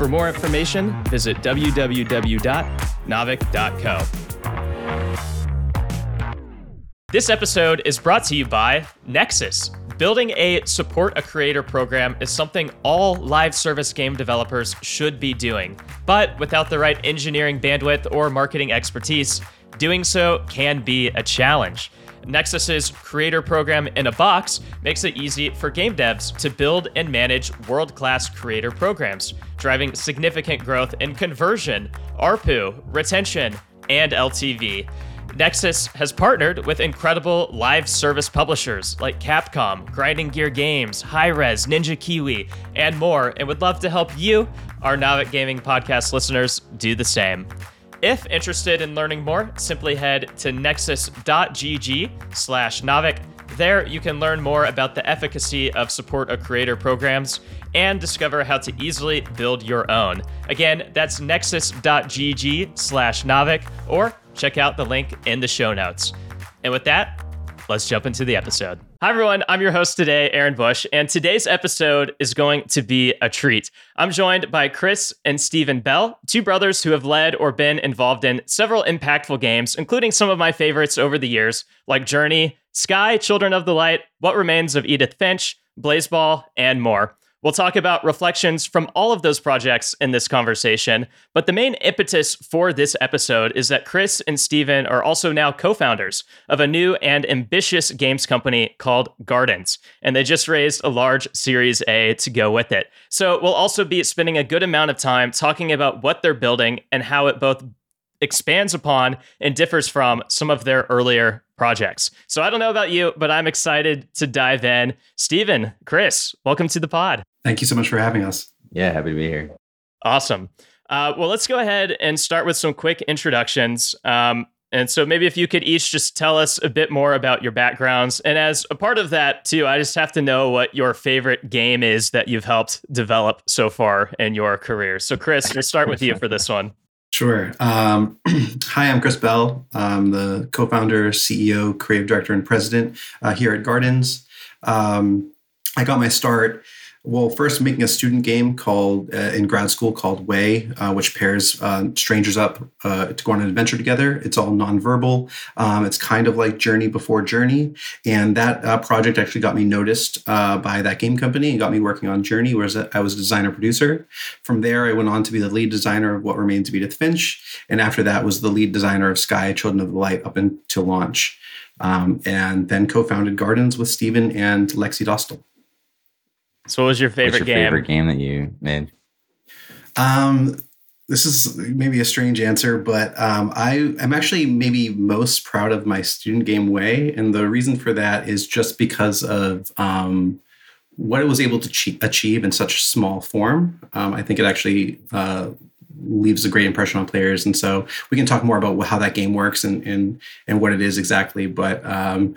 For more information, visit www.naavik.co. This episode is brought to you by Nexus. Building a support a creator program is something all live service game developers should be doing. But without the right engineering bandwidth or marketing expertise, doing so can be a challenge. Nexus's creator program in a box makes it easy for game devs to build and manage world class creator programs, driving significant growth in conversion, ARPU, retention, and LTV. Nexus has partnered with incredible live service publishers like Capcom, Grinding Gear Games, Hi-Rez, Ninja Kiwi, and more, and would love to help you, our Naavik Gaming podcast listeners, do the same. If interested in learning more, simply head to nexus.gg slash Naavik. There, you can learn more about the efficacy of support a creator programs and discover how to easily build your own. Again, that's nexus.gg slash Naavik, or check out the link in the show notes. And with that, let's jump into the episode. Hi, everyone. I'm your host today, Aaron Bush, and today's episode is going to be a treat. I'm joined by Chris and Stephen Bell, two brothers who have led or been involved in several impactful games, including some of my favorites over the years, like Journey, Sky, Children of the Light, What Remains of Edith Finch, Blaseball, and more. We'll talk about reflections from all of those projects in this conversation, but the main impetus for this episode is that Chris and Stephen are also now co founders of a new and ambitious games company called Gardens, and they just raised a large Series A to go with it. So we'll also be spending a good amount of time talking about what they're building and how it both expands upon and differs from some of their earlier projects. So I don't know about you, but I'm excited to dive in. Stephen, Chris, welcome to the pod. Thank you so much for having us. Yeah, happy to be here. Awesome. Uh, well, let's go ahead and start with some quick introductions. Um, and so maybe if you could each just tell us a bit more about your backgrounds. And as a part of that, too, I just have to know what your favorite game is that you've helped develop so far in your career. So, Chris, we'll start with you for this one. Sure. Um, hi, I'm Chris Bell. I'm the co founder, CEO, creative director, and president uh, here at Gardens. Um, I got my start well, first making a student game called uh, in grad school called Way, uh, which pairs uh, strangers up uh, to go on an adventure together. It's all nonverbal. Um, it's kind of like Journey before Journey, and that uh, project actually got me noticed uh, by thatgamecompany and got me working on Journey, whereas I was a designer producer. From there, I went on to be the lead designer of What Remains of Edith Finch, and after that was the lead designer of Sky Children of the Light up until launch. Um, and then co-founded Gardens with Stephen and Lexi Dostal. So, what was your favorite What's your game? Favorite game that you made? Um, this is maybe a strange answer, but um, I am actually maybe most proud of my student game way, and the reason for that is just because of um, what it was able to achieve in such small form. Um, I think it actually uh, leaves a great impression on players. And so we can talk more about how that game works and and and what it is exactly. But um,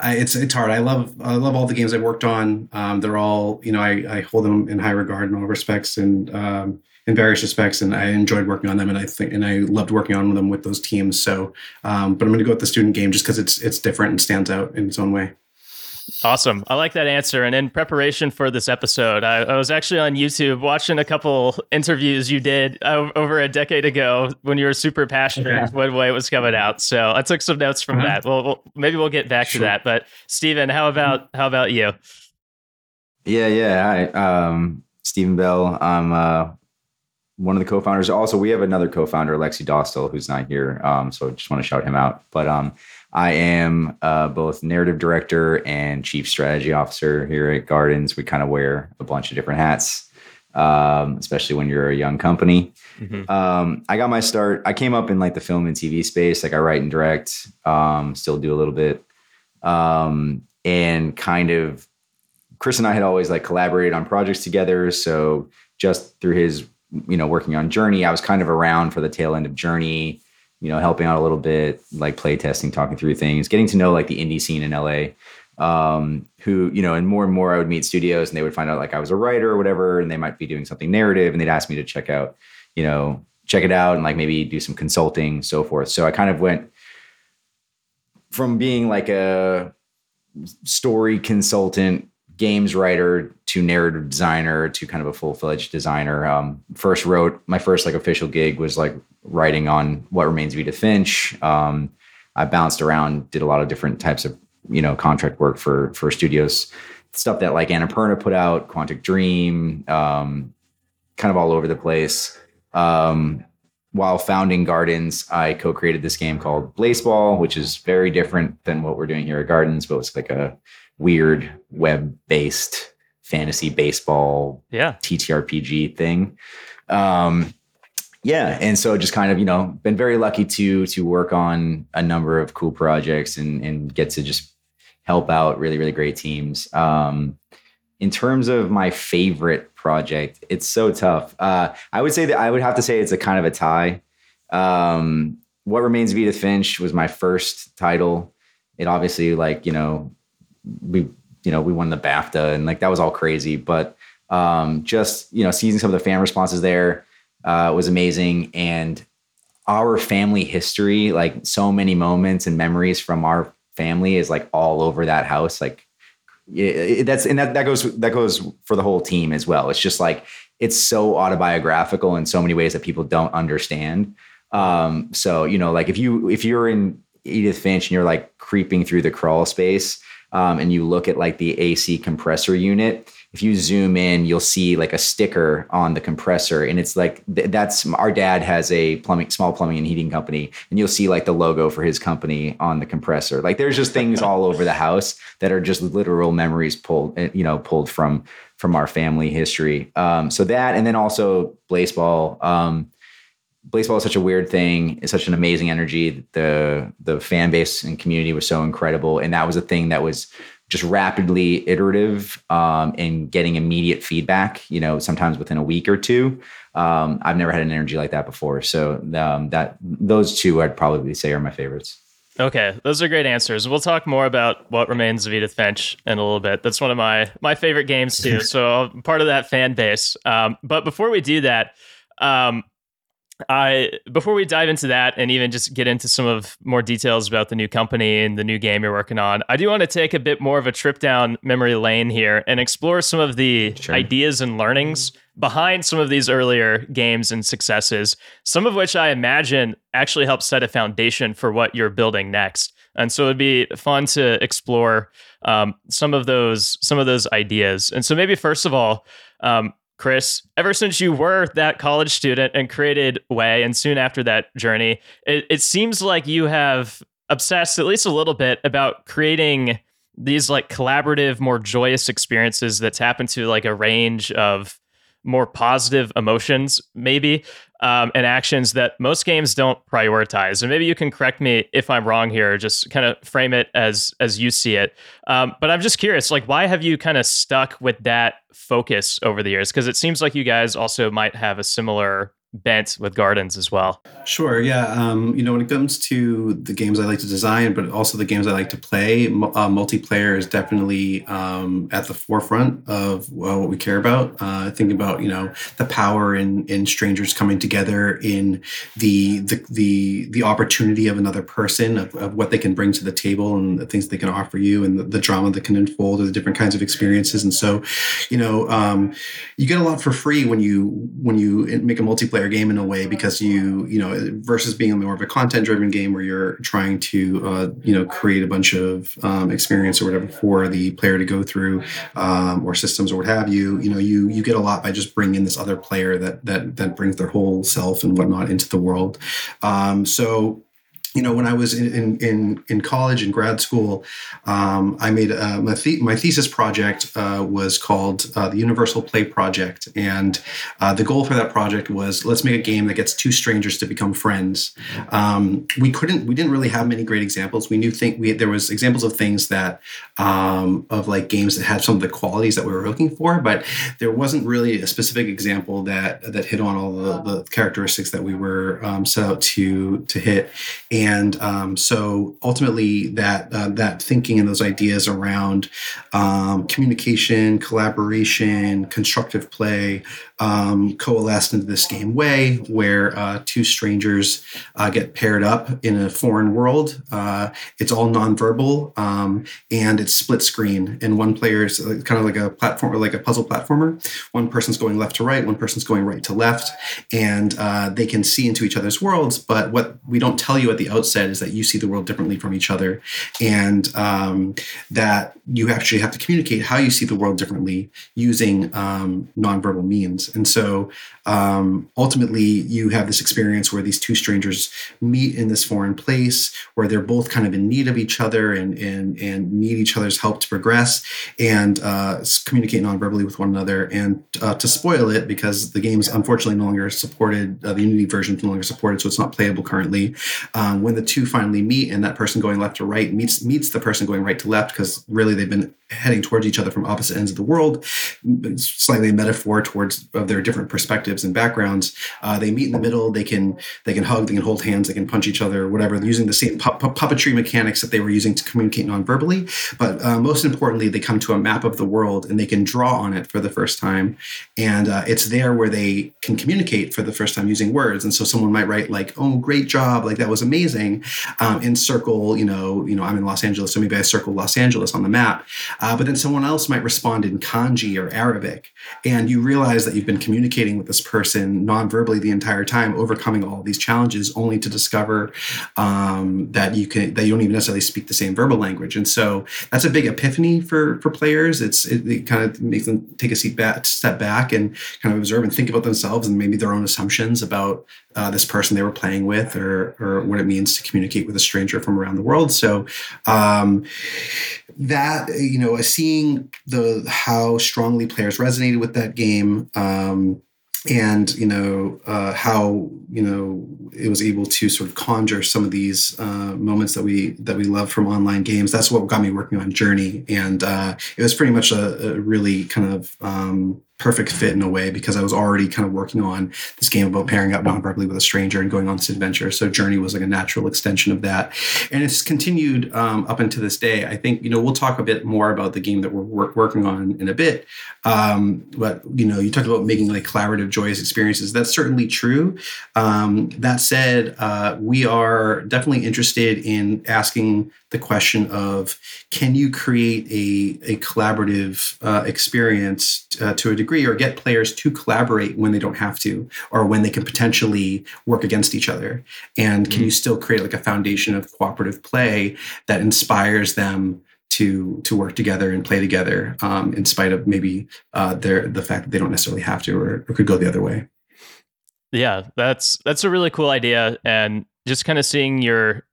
I, it's it's hard. I love I love all the games I've worked on. Um, they're all you know I, I hold them in high regard in all respects and um, in various respects, and I enjoyed working on them. And I think and I loved working on them with those teams. So, um, but I'm going to go with the student game just because it's it's different and stands out in its own way. Awesome. I like that answer. And in preparation for this episode, I, I, was actually on YouTube watching a couple interviews you did over a decade ago when you were super passionate yeah. when Way was coming out. So I took some notes from uh-huh. that. Well, well, maybe we'll get back sure. to that. But Stephen, how about how about you? Yeah, yeah. Hi, um, Stephen Bell. I'm uh, one of the co-founders. Also, we have another co-founder, Alexi Dostal, who's not here. Um, so I just want to shout him out. But um, I am uh, both narrative director and chief strategy officer here at Gardens. We kind of wear a bunch of different hats, um, especially when you're a young company. Mm-hmm. Um, I got my start. I came up in like the film and TV space. Like I write and direct, um, still do a little bit, um, and kind of Chris and I had always like collaborated on projects together. So just through his you know, working on Journey, I was kind of around for the tail end of Journey, you know, helping out a little bit, like play testing, talking through things, getting to know like the indie scene in LA. Um, who, you know, and more and more I would meet studios and they would find out like I was a writer or whatever, and they might be doing something narrative and they'd ask me to check out, you know, check it out and like maybe do some consulting, so forth. So I kind of went from being like a story consultant games writer to narrative designer to kind of a full-fledged designer. Um, first wrote my first like official gig was like writing on What Remains of Edith Finch. Um, I bounced around, did a lot of different types of you know contract work for for studios, stuff that like Annapurna put out, Quantic Dream, um, kind of all over the place. Um, while founding Gardens, I co-created this game called Blaseball, which is very different than what we're doing here at Gardens, but it's like a weird web-based fantasy baseball yeah TTRPG thing. Um, yeah, and so just kind of you know been very lucky to to work on a number of cool projects and and get to just help out really really great teams. Um, in terms of my favorite project, it's so tough. Uh, I would say that I would have to say it's a kind of a tie. Um, what remains of Edith Finch was my first title. It obviously like you know we you know we won the BAFTA and like that was all crazy, but um, just you know seeing some of the fan responses there uh, was amazing and our family history like so many moments and memories from our family is like all over that house like it, that's and that, that goes that goes for the whole team as well. It's just like it's so autobiographical in so many ways that people don't understand. Um so you know like if you if you're in edith finch and you're like creeping through the crawl space um, and you look at like the AC compressor unit, if you zoom in, you'll see like a sticker on the compressor, and it's like th- that's our dad has a plumbing, small plumbing and heating company, and you'll see like the logo for his company on the compressor. Like there's just things all over the house that are just literal memories pulled, eh, you know, pulled from from our family history. Um, so that, and then also Blaseball. Um, Blaseball is such a weird thing. It's such an amazing energy. The the fan base and community was so incredible, and that was a thing that was just rapidly iterative um, and getting immediate feedback. You know, sometimes within a week or two. Um, I've never had an energy like that before. So um, that those two, I'd probably say, are my favorites. Okay, those are great answers. We'll talk more about what remains of Edith Finch in a little bit. That's one of my my favorite games too. so I'm part of that fan base. Um, but before we do that, um, I before we dive into that and even just get into some of more details about the new company and the new game you're working on, I do want to take a bit more of a trip down memory lane here and explore some of the sure. ideas and learnings behind some of these earlier games and successes, some of which I imagine actually help set a foundation for what you're building next. And so it'd be fun to explore um, some of those some of those ideas. And so maybe first of all, um, Chris, ever since you were that college student and created Way, and soon after that journey, it, it seems like you have obsessed at least a little bit about creating these like collaborative, more joyous experiences that tap into like a range of more positive emotions, maybe, um, and actions that most games don't prioritize. And maybe you can correct me if I'm wrong here. Just kind of frame it as as you see it. Um, but I'm just curious, like, why have you kind of stuck with that focus over the years? Because it seems like you guys also might have a similar bent with gardens as well. Sure. Yeah. Um, you know, when it comes to the games I like to design, but also the games I like to play, uh, multiplayer is definitely um, at the forefront of uh, what we care about. Uh, think about you know the power in in strangers coming together, in the the the the opportunity of another person, of, of what they can bring to the table, and the things they can offer you, and the, the drama that can unfold, or the different kinds of experiences. And so, you know, um, you get a lot for free when you when you make a multiplayer game in a way because you you know versus being more of a content driven game where you're trying to uh, you know create a bunch of um, experience or whatever for the player to go through um, or systems or what have you you know you you get a lot by just bringing this other player that that that brings their whole self and whatnot into the world. Um, so you know, when I was in in in college and grad school, um, I made uh, my, my thesis project uh, was called uh, the Universal Play Project, and uh, the goal for that project was let's make a game that gets two strangers to become friends. Um, we couldn't, we didn't really have many great examples. We knew think we there was examples of things that um, of like games that had some of the qualities that we were looking for, but there wasn't really a specific example that that hit on all the, the characteristics that we were um, set out to to hit and um, so ultimately that uh, that thinking and those ideas around um, communication collaboration constructive play um, coalesced into this game way where uh, two strangers uh, get paired up in a foreign world. Uh, it's all nonverbal um, and it's split screen. And one player is kind of like a platform or like a puzzle platformer. One person's going left to right one person's going right to left and uh, they can see into each other's worlds but what we don't tell you at the outset is that you see the world differently from each other. And um, that you actually have to communicate how you see the world differently using um, nonverbal means and so um, ultimately you have this experience where these two strangers meet in this foreign place where they're both kind of in need of each other and and and need each other's help to progress and uh, communicate non-verbally with one another. And uh, to spoil it because the game is unfortunately no longer supported uh, the unity version is no longer supported so it's not playable currently. Um, when the two finally meet and that person going left to right meets meets the person going right to left because really they've been heading towards each other from opposite ends of the world slightly a metaphor towards of their different perspectives and backgrounds uh, they meet in the middle they can they can hug they can hold hands they can punch each other whatever using the same pu- pu- puppetry mechanics that they were using to communicate non-verbally. But uh, most importantly they come to a map of the world and they can draw on it for the first time. And uh, it's there where they can communicate for the first time using words. And so someone might write like oh great job. Like that was amazing um, circle you know you know i'm in los angeles so maybe i circle los angeles on the map. Uh, but then someone else might respond in kanji or arabic. And you realize that you've been communicating with this person non-verbally the entire time overcoming all these challenges only to discover um, that you can that you don't even necessarily speak the same verbal language. And so that's a big epiphany for for players. It's it, it kind of makes them take a seat back step back and kind of observe and think about themselves and maybe their own assumptions about uh, this person they were playing with or or what it means to communicate with a stranger from around the world. So um, that you know seeing the how strongly players resonated with that game um, and you know uh, how you know it was able to sort of conjure some of these uh, moments that we that we love from online games. That's what got me working on Journey, and uh, it was pretty much a, a really kind of um, perfect fit in a way because I was already kind of working on this game about pairing up non-verbally with a stranger and going on this adventure. So Journey was like a natural extension of that, and it's continued um, up until this day. I think you know we'll talk a bit more about the game that we're work, working on in a bit. Um, but you know, you talked about making like collaborative, joyous experiences. That's certainly true. Um, that said, uh, we are definitely interested in asking the question of can you create a, a collaborative uh, experience uh, to a degree or get players to collaborate when they don't have to or when they can potentially work against each other and can mm-hmm. you still create like a foundation of cooperative play that inspires them to to work together and play together um, in spite of maybe uh, their the fact that they don't necessarily have to or, or could go the other way yeah that's that's a really cool idea and just kind of seeing your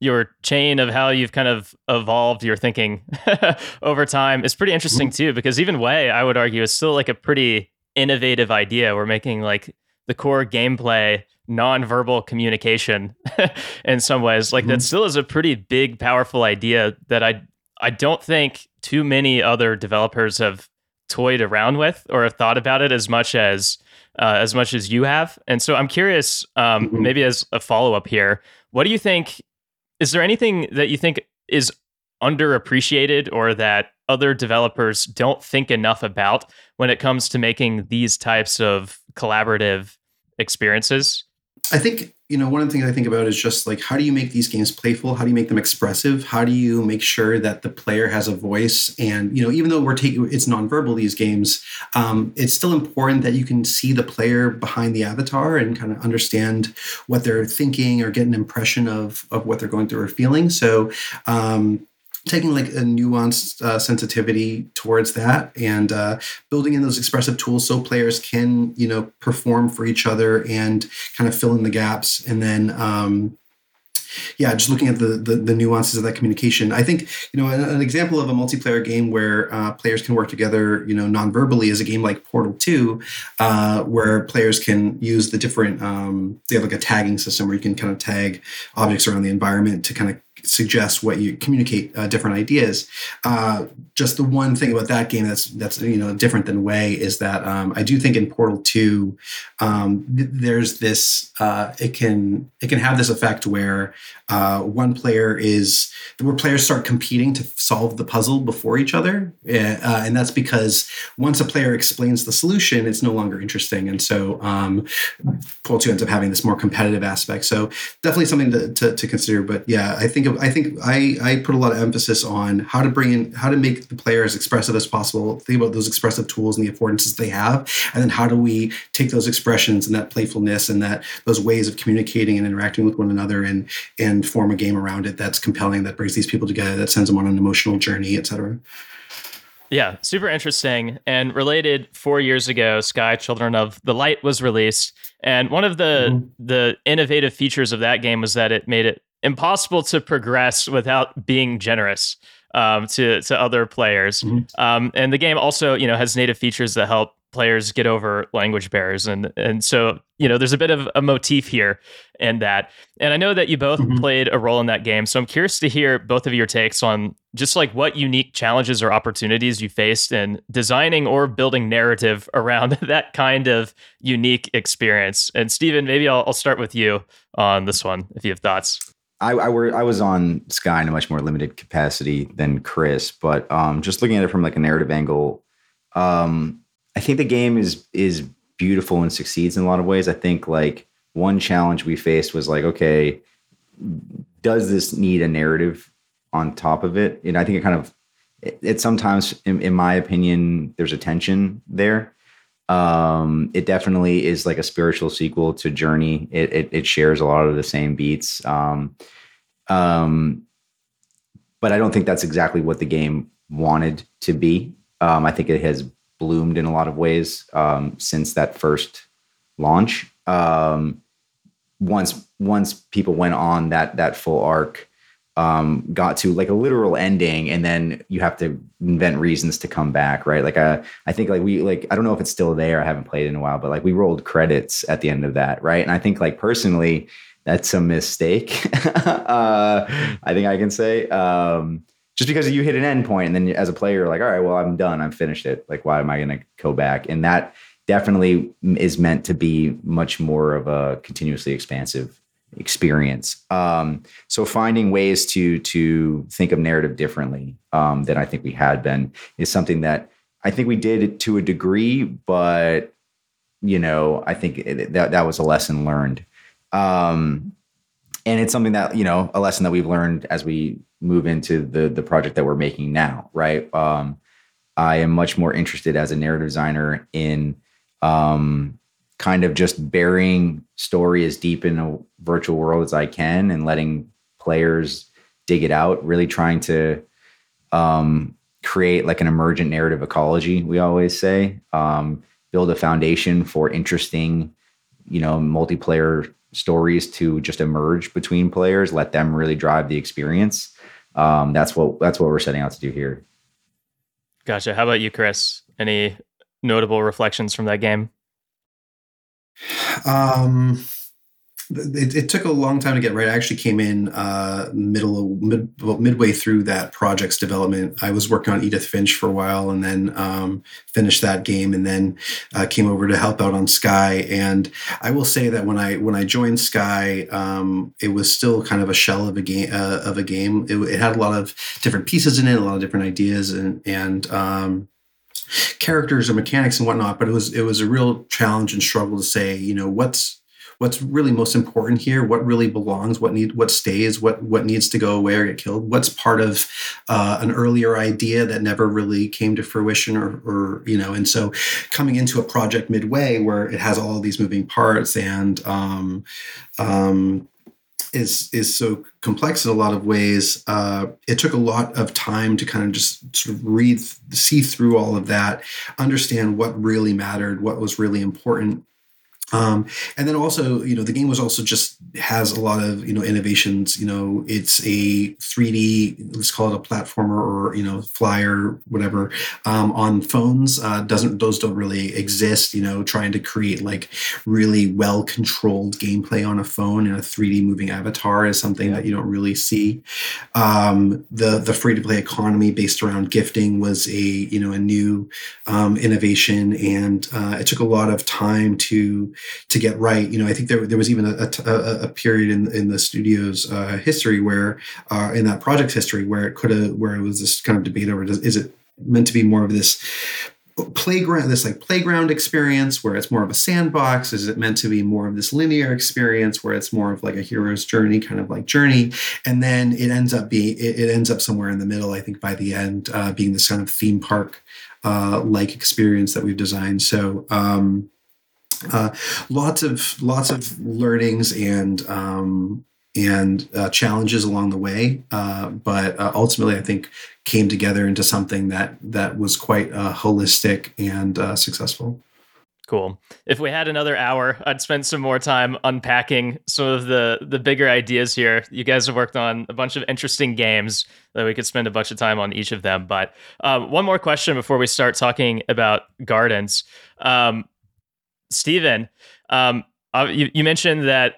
your chain of how you've kind of evolved your thinking over time is pretty interesting mm-hmm. too because even way i would argue is still like a pretty innovative idea we're making like the core gameplay non-verbal communication in some ways like mm-hmm. that still is a pretty big powerful idea that i i don't think too many other developers have toyed around with or have thought about it as much as uh, as much as you have and so i'm curious um, mm-hmm. maybe as a follow-up here what do you think is there anything that you think is underappreciated or that other developers don't think enough about when it comes to making these types of collaborative experiences? I think you know one of the things I think about is just like how do you make these games playful? How do you make them expressive? How do you make sure that the player has a voice? And you know, even though we're taking it's nonverbal these games, um, it's still important that you can see the player behind the avatar and kind of understand what they're thinking or get an impression of of what they're going through or feeling. So um, taking like a nuanced uh, sensitivity towards that and uh, building in those expressive tools so players can you know perform for each other and kind of fill in the gaps. And then um, yeah, just looking at the, the, the nuances of that communication, I think you know an, an example of a multiplayer game where uh, players can work together, you know, non-verbally is a game like Portal Two, uh, where players can use the different um, they have like a tagging system where you can kind of tag objects around the environment to kind of suggest what you communicate uh, different ideas. Uh, just the one thing about that game that's that's you know different than Way is that um, I do think in Portal Two um, th- there's this uh, it can it can have this effect where uh, one player is where players start competing to solve the puzzle before each other, uh, and that's because once a player explains the solution, it's no longer interesting, and so um, Portal Two ends up having this more competitive aspect. So definitely something to, to, to consider. But yeah, I think I think I I put a lot of emphasis on how to bring in how to make the player as expressive as possible. Think about those expressive tools and the affordances they have, and then how do we take those expressions and that playfulness and that those ways of communicating and interacting with one another and and form a game around it that's compelling, that brings these people together, that sends them on an emotional journey, etc. Yeah, super interesting and related. Four years ago, Sky Children of the Light was released, and one of the mm-hmm. the innovative features of that game was that it made it impossible to progress without being generous um, to to other players. Mm-hmm. Um, and the game also, you know, has native features that help players get over language barriers, and and so you know, there's a bit of a motif here in that. And I know that you both mm-hmm. played a role in that game, so I'm curious to hear both of your takes on just like what unique challenges or opportunities you faced in designing or building narrative around that kind of unique experience. And Stephen, maybe I'll, I'll start with you on this one if you have thoughts. I, I, were I was on Sky in a much more limited capacity than Chris, but um, just looking at it from like a narrative angle, um, I think the game is is beautiful and succeeds in a lot of ways. I think like one challenge we faced was like, okay, does this need a narrative on top of it? And I think it kind of it, it sometimes, in, in my opinion, there's a tension there. Um, it definitely is like a spiritual sequel to Journey. It, it, it shares a lot of the same beats. Um, um, but I don't think that's exactly what the game wanted to be. Um, I think it has bloomed in a lot of ways um, since that first launch. Um, once once people went on that that full arc, um, got to like a literal ending and then you have to invent reasons to come back right? Like uh, i think like we like i don't know if it's still there i haven't played in a while but like we rolled credits at the end of that right? And i think like personally that's a mistake uh, i think i can say um, just because you hit an end point and then as a player like all right well i'm done i've finished it. Like why am i going to go back? And that definitely is meant to be much more of a continuously expansive experience. Um, so finding ways to to think of narrative differently um, than I think we had been is something that I think we did to a degree, but you know I think it, that that was a lesson learned, um, and it's something that you know a lesson that we've learned as we move into the the project that we're making now. Right, um, I am much more interested as a narrative designer in um, kind of just burying story as deep in a virtual world as I can and letting players dig it out, really trying to um, create like an emergent narrative ecology, we always say, um, build a foundation for interesting, you know, multiplayer stories to just emerge between players, let them really drive the experience. Um, that's what that's what we're setting out to do here. Gotcha. How about you, Chris? Any notable reflections from that game? Um, it, it, took a long time to get right. I actually came in uh, middle mid, well, midway through that project's development. I was working on Edith Finch for a while, and then um, finished that game, and then uh, came over to help out on Sky. And I will say that when I when I joined Sky, um, it was still kind of a shell of a game uh, of a game. It, it, had a lot of different pieces in it, a lot of different ideas, and and um, characters or mechanics and whatnot, but it was it was a real challenge and struggle to say, you know, what's what's really most important here, what really belongs, what need what stays, what what needs to go away or get killed, what's part of uh, an earlier idea that never really came to fruition or or you know, and so coming into a project midway where it has all these moving parts and um, um, is is so complex in a lot of ways. Uh, it took a lot of time to kind of just sort of read, see through all of that, understand what really mattered, what was really important, Um, and then also, you know, the game was also just has a lot of you know innovations. You know, it's a 3D, let's call it a platformer or you know flyer, whatever, um, on phones. Uh, doesn't those don't really exist? You know, trying to create like really well controlled gameplay on a phone in a 3D moving avatar is something yeah. that you don't really see. Um, the the free to play economy based around gifting was a you know a new um, innovation, and uh, it took a lot of time to to get right. You know, I think there there was even a, a, a period in in the studio's uh, history where uh, in that project's history where it could have where it was this kind of debate over does, is it meant to be more of this playground this like playground experience where it's more of a sandbox? Is it meant to be more of this linear experience where it's more of like a hero's journey kind of like journey? And then it ends up being it, ends up somewhere in the middle i think by the end uh, being this kind of theme park uh, like experience that we've designed. So um, uh, lots of lots of learnings and um, and uh, challenges along the way, uh, but uh, ultimately, I think came together into something that that was quite uh, holistic and uh, successful. Cool. If we had another hour, I'd spend some more time unpacking some of the the bigger ideas here. You guys have worked on a bunch of interesting games that we could spend a bunch of time on each of them. But um, one more question before we start talking about gardens. Um, Stephen, um, uh, you, you mentioned that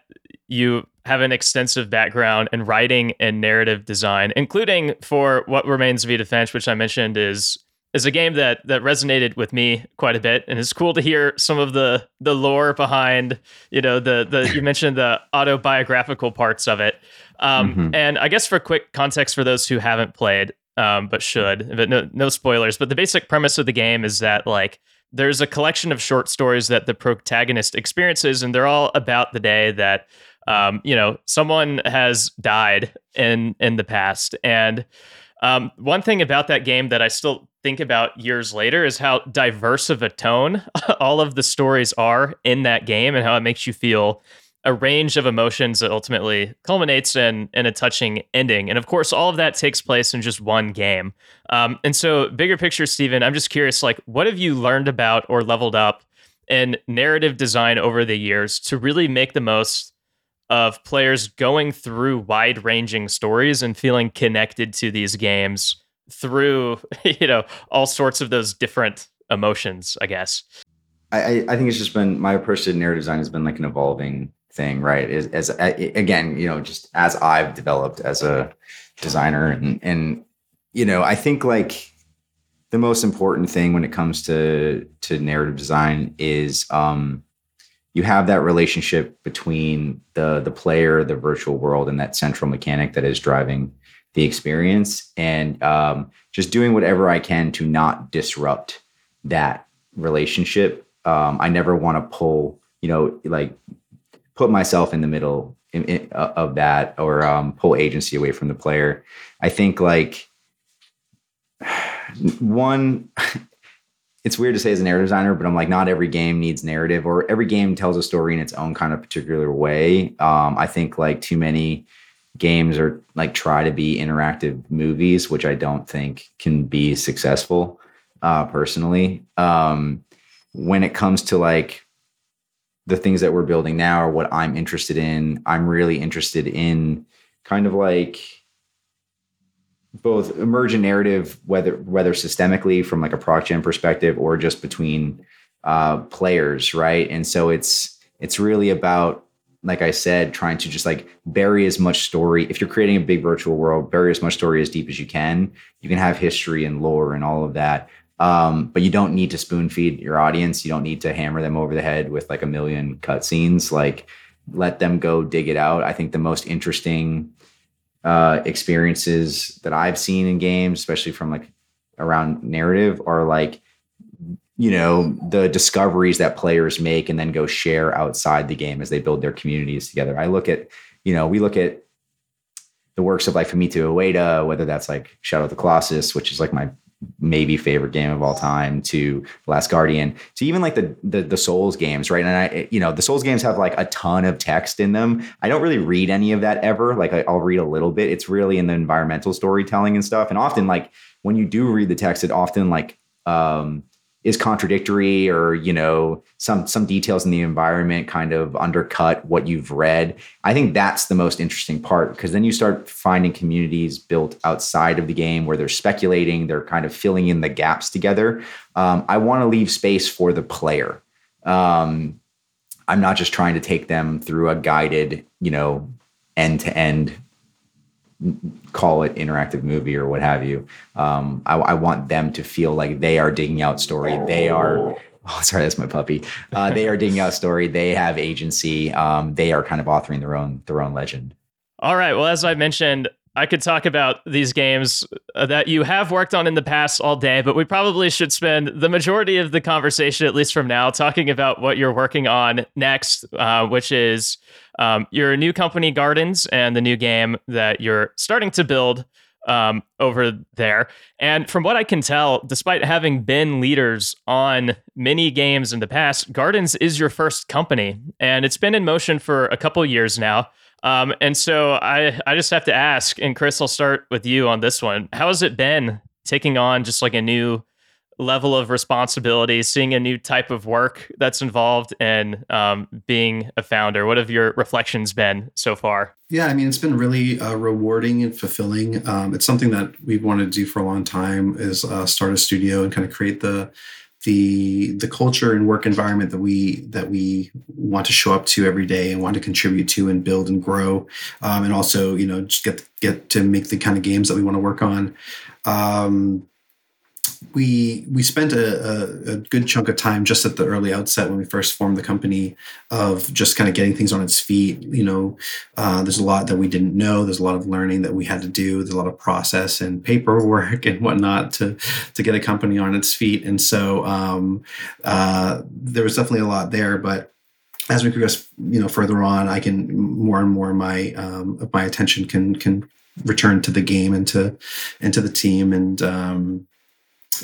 you have an extensive background in writing and narrative design, including for What Remains of Edith Finch, which I mentioned is is a game that that resonated with me quite a bit, and it's cool to hear some of the the lore behind. You know, the the you mentioned the autobiographical parts of it, um, mm-hmm. and I guess for quick context for those who haven't played, um, but should, but no no spoilers. But the basic premise of the game is that like there's a collection of short stories that the protagonist experiences, and they're all about the day that um, you know someone has died in in the past. And um, one thing about that game that I still think about years later is how diverse of a tone all of the stories are in that game, and how it makes you feel a range of emotions that ultimately culminates in in a touching ending. And of course, all of that takes place in just one game. Um, and so, bigger picture, Stephen, I'm just curious, like, what have you learned about or leveled up in narrative design over the years to really make the most of players going through wide ranging stories and feeling connected to these games through, you know, all sorts of those different emotions, I guess. I, I think it's just been my approach to narrative design has been like an evolving thing, right? Is as again, you know, just as I've developed as a designer, and and you know, I think like the most important thing when it comes to to narrative design is um, you have that relationship between the the player, the virtual world, and that central mechanic that is driving the experience, and um, just doing whatever I can to not disrupt that relationship. Um, I never want to pull, you know, like put myself in the middle in, in, uh, of that or um, pull agency away from the player. I think like one, it's weird to say as a narrative designer, but I'm like, not every game needs narrative or every game tells a story in its own kind of particular way. Um, I think like too many games are like try to be interactive movies, which I don't think can be successful uh, personally. Um, when it comes to like the things that we're building now are what I'm interested in. I'm really interested in kind of like both emergent narrative, whether whether systemically from like a proc perspective or just between uh, players, right? And so it's it's really about like I said, trying to just like bury as much story. If you're creating a big virtual world, bury as much story as deep as you can. You can have history and lore and all of that, um, but you don't need to spoon feed your audience. You don't need to hammer them over the head with like a million cutscenes. Like, let them go dig it out. I think the most interesting uh, experiences that I've seen in games, especially from like around narrative, are like, you know, the discoveries that players make and then go share outside the game as they build their communities together. I look at, you know, we look at the works of like Fumito Ueda, whether that's like Shadow of the Colossus, which is like my maybe favorite game of all time to Last Guardian to even like the, the the Souls games, right? And I, you know, the Souls games have like a ton of text in them. I don't really read any of that ever. Like I, will read a little bit. It's really in the environmental storytelling and stuff. And often, like when you do read the text, it often like um is contradictory or you know some some details in the environment kind of undercut what you've read. I think that's the most interesting part because then you start finding communities built outside of the game where they're speculating they're kind of filling in the gaps together. Um, i want to leave space for the player. Um, i'm not just trying to take them through a guided you know end to end call it interactive movie or what have you. Um, I, I, want them to feel like they are digging out story. They are. Oh, sorry, that's my puppy. Uh, they are digging out story. They have agency. Um, they are kind of authoring their own their own legend. All right. Well, as I mentioned, I could talk about these games uh, that you have worked on in the past all day, but we probably should spend the majority of the conversation, at least from now, talking about what you're working on next, uh, which is um, your new company, Gardens, and the new game that you're starting to build um, over there. And from what I can tell, despite having been leaders on many games in the past, Gardens is your first company, and it's been in motion for a couple years now. Um, and so I, I just have to ask, and Chris, I'll start with you on this one. How has it been taking on just like a new level of responsibility, seeing a new type of work that's involved in um, being a founder? What have your reflections been so far? Yeah, I mean, it's been really uh, rewarding and fulfilling. Um, it's something that we've wanted to do for a long time is uh, start a studio and kind of create the the the culture and work environment that we that we want to show up to every day and want to contribute to and build and grow um, and also you know just get get to make the kind of games that we want to work on um, we we spent a, a, a, good chunk of time just at the early outset when we first formed the company of just kind of getting things on its feet. You know, uh, there's a lot that we didn't know. There's a lot of learning that we had to do. There's a lot of process and paperwork and whatnot to to get a company on its feet. And so um, uh, there was definitely a lot there, but as we progress, you know, further on, I can more and more my um, my attention can can return to the game and to and to the team and um,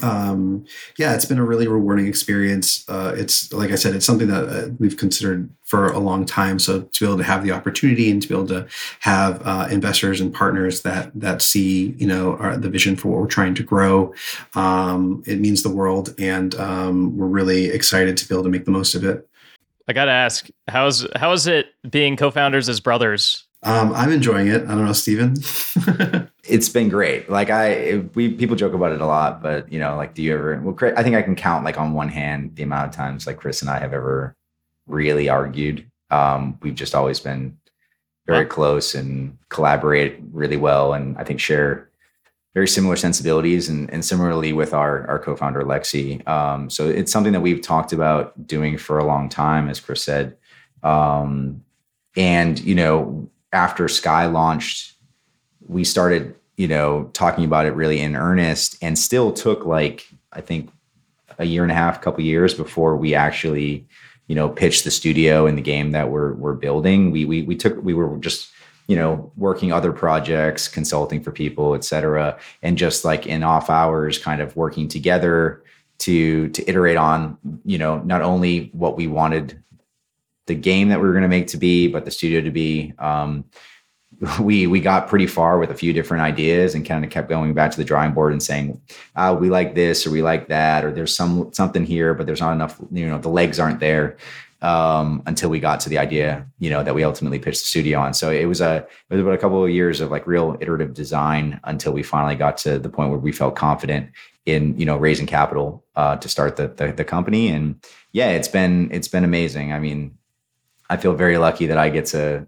um, yeah, it's been a really rewarding experience. Uh, it's like I said, it's something that uh, we've considered for a long time. So to be able to have the opportunity and to be able to have uh, investors and partners that that see, you know, our, the vision for what we're trying to grow, um, it means the world, and um, we're really excited to be able to make the most of it. I got to ask, how's how is it being co-founders as brothers? Um, I'm enjoying it. I don't know, Stephen. it's been great. Like I, we people joke about it a lot, but you know, like, do you ever? Well, Chris, I think I can count like on one hand the amount of times like Chris and I have ever really argued. Um, we've just always been very close and collaborate really well, and I think share very similar sensibilities. And, and similarly with our our co-founder Lexi. Um, so it's something that we've talked about doing for a long time, as Chris said. Um, and you know after Sky launched, we started, you know, talking about it really in earnest and still took like, I think a year and a half, couple years before we actually, you know, pitched the studio and the game that we're we're building. We we we took we were just you know working other projects consulting for people et cetera and just like in off hours kind of working together to to iterate on you know not only what we wanted the game that we were going to make to be, but the studio to be. Um, we we got pretty far with a few different ideas and kind of kept going back to the drawing board and saying, uh, we like this or we like that or there's some something here, but there's not enough. You know, the legs aren't there. Um, until we got to the idea, you know, that we ultimately pitched the studio on. So it was a it was about a couple of years of like real iterative design until we finally got to the point where we felt confident in you know raising capital uh, to start the, the the company. And yeah, it's been it's been amazing. I mean, I feel very lucky that I get to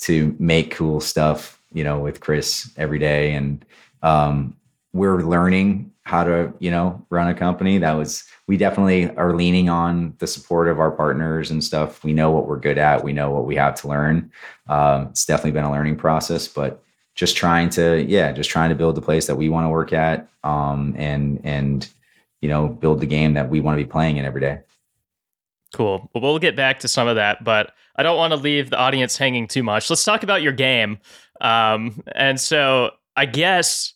to make cool stuff, you know, with Chris every day, and um, we're learning how to, you know, run a company. That was we definitely are leaning on the support of our partners and stuff. We know what we're good at. We know what we have to learn. Um, it's definitely been a learning process, but just trying to, yeah, just trying to build the place that we want to work at, um, and and you know, build the game that we want to be playing in every day. Cool. Well, we'll get back to some of that, but I don't want to leave the audience hanging too much. Let's talk about your game. Um, and so I guess,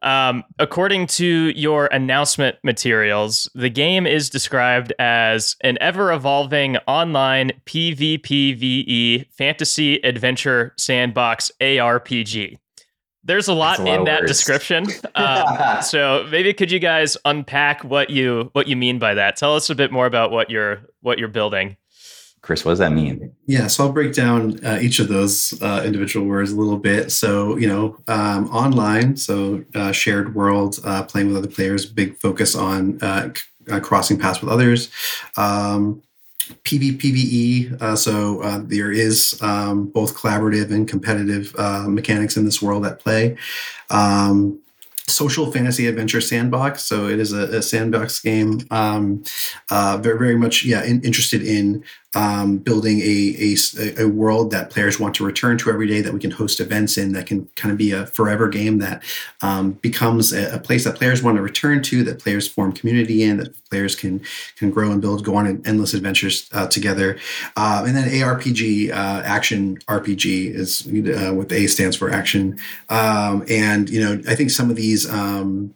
um, according to your announcement materials, the game is described as an ever evolving online PvPvE fantasy adventure sandbox ARPG. There's a lot, a lot in that words. description. Um, so maybe could you guys unpack what you what you mean by that? Tell us a bit more about what you're what you're building. Chris, what does that mean? Yeah, so I'll break down uh, each of those uh, individual words a little bit. So, you know, um, online, so uh, shared world, uh, playing with other players, big focus on uh, c- crossing paths with others. Um, PvPvE, uh, so uh, there is um, both collaborative and competitive uh, mechanics in this world at play. Um, social fantasy adventure sandbox. So it is a, a sandbox game. Um, uh, very, very much, yeah, in, interested in um, building a, a, a, world that players want to return to every day, that we can host events in, that can kind of be a forever game that um, becomes a, a, place that players want to return to, that players form community in, that players can can grow and build, go on endless adventures uh, together. Uh, and then ARPG, uh, action RPG is uh, what the A stands for, action. Um, and you know, I think some of these um,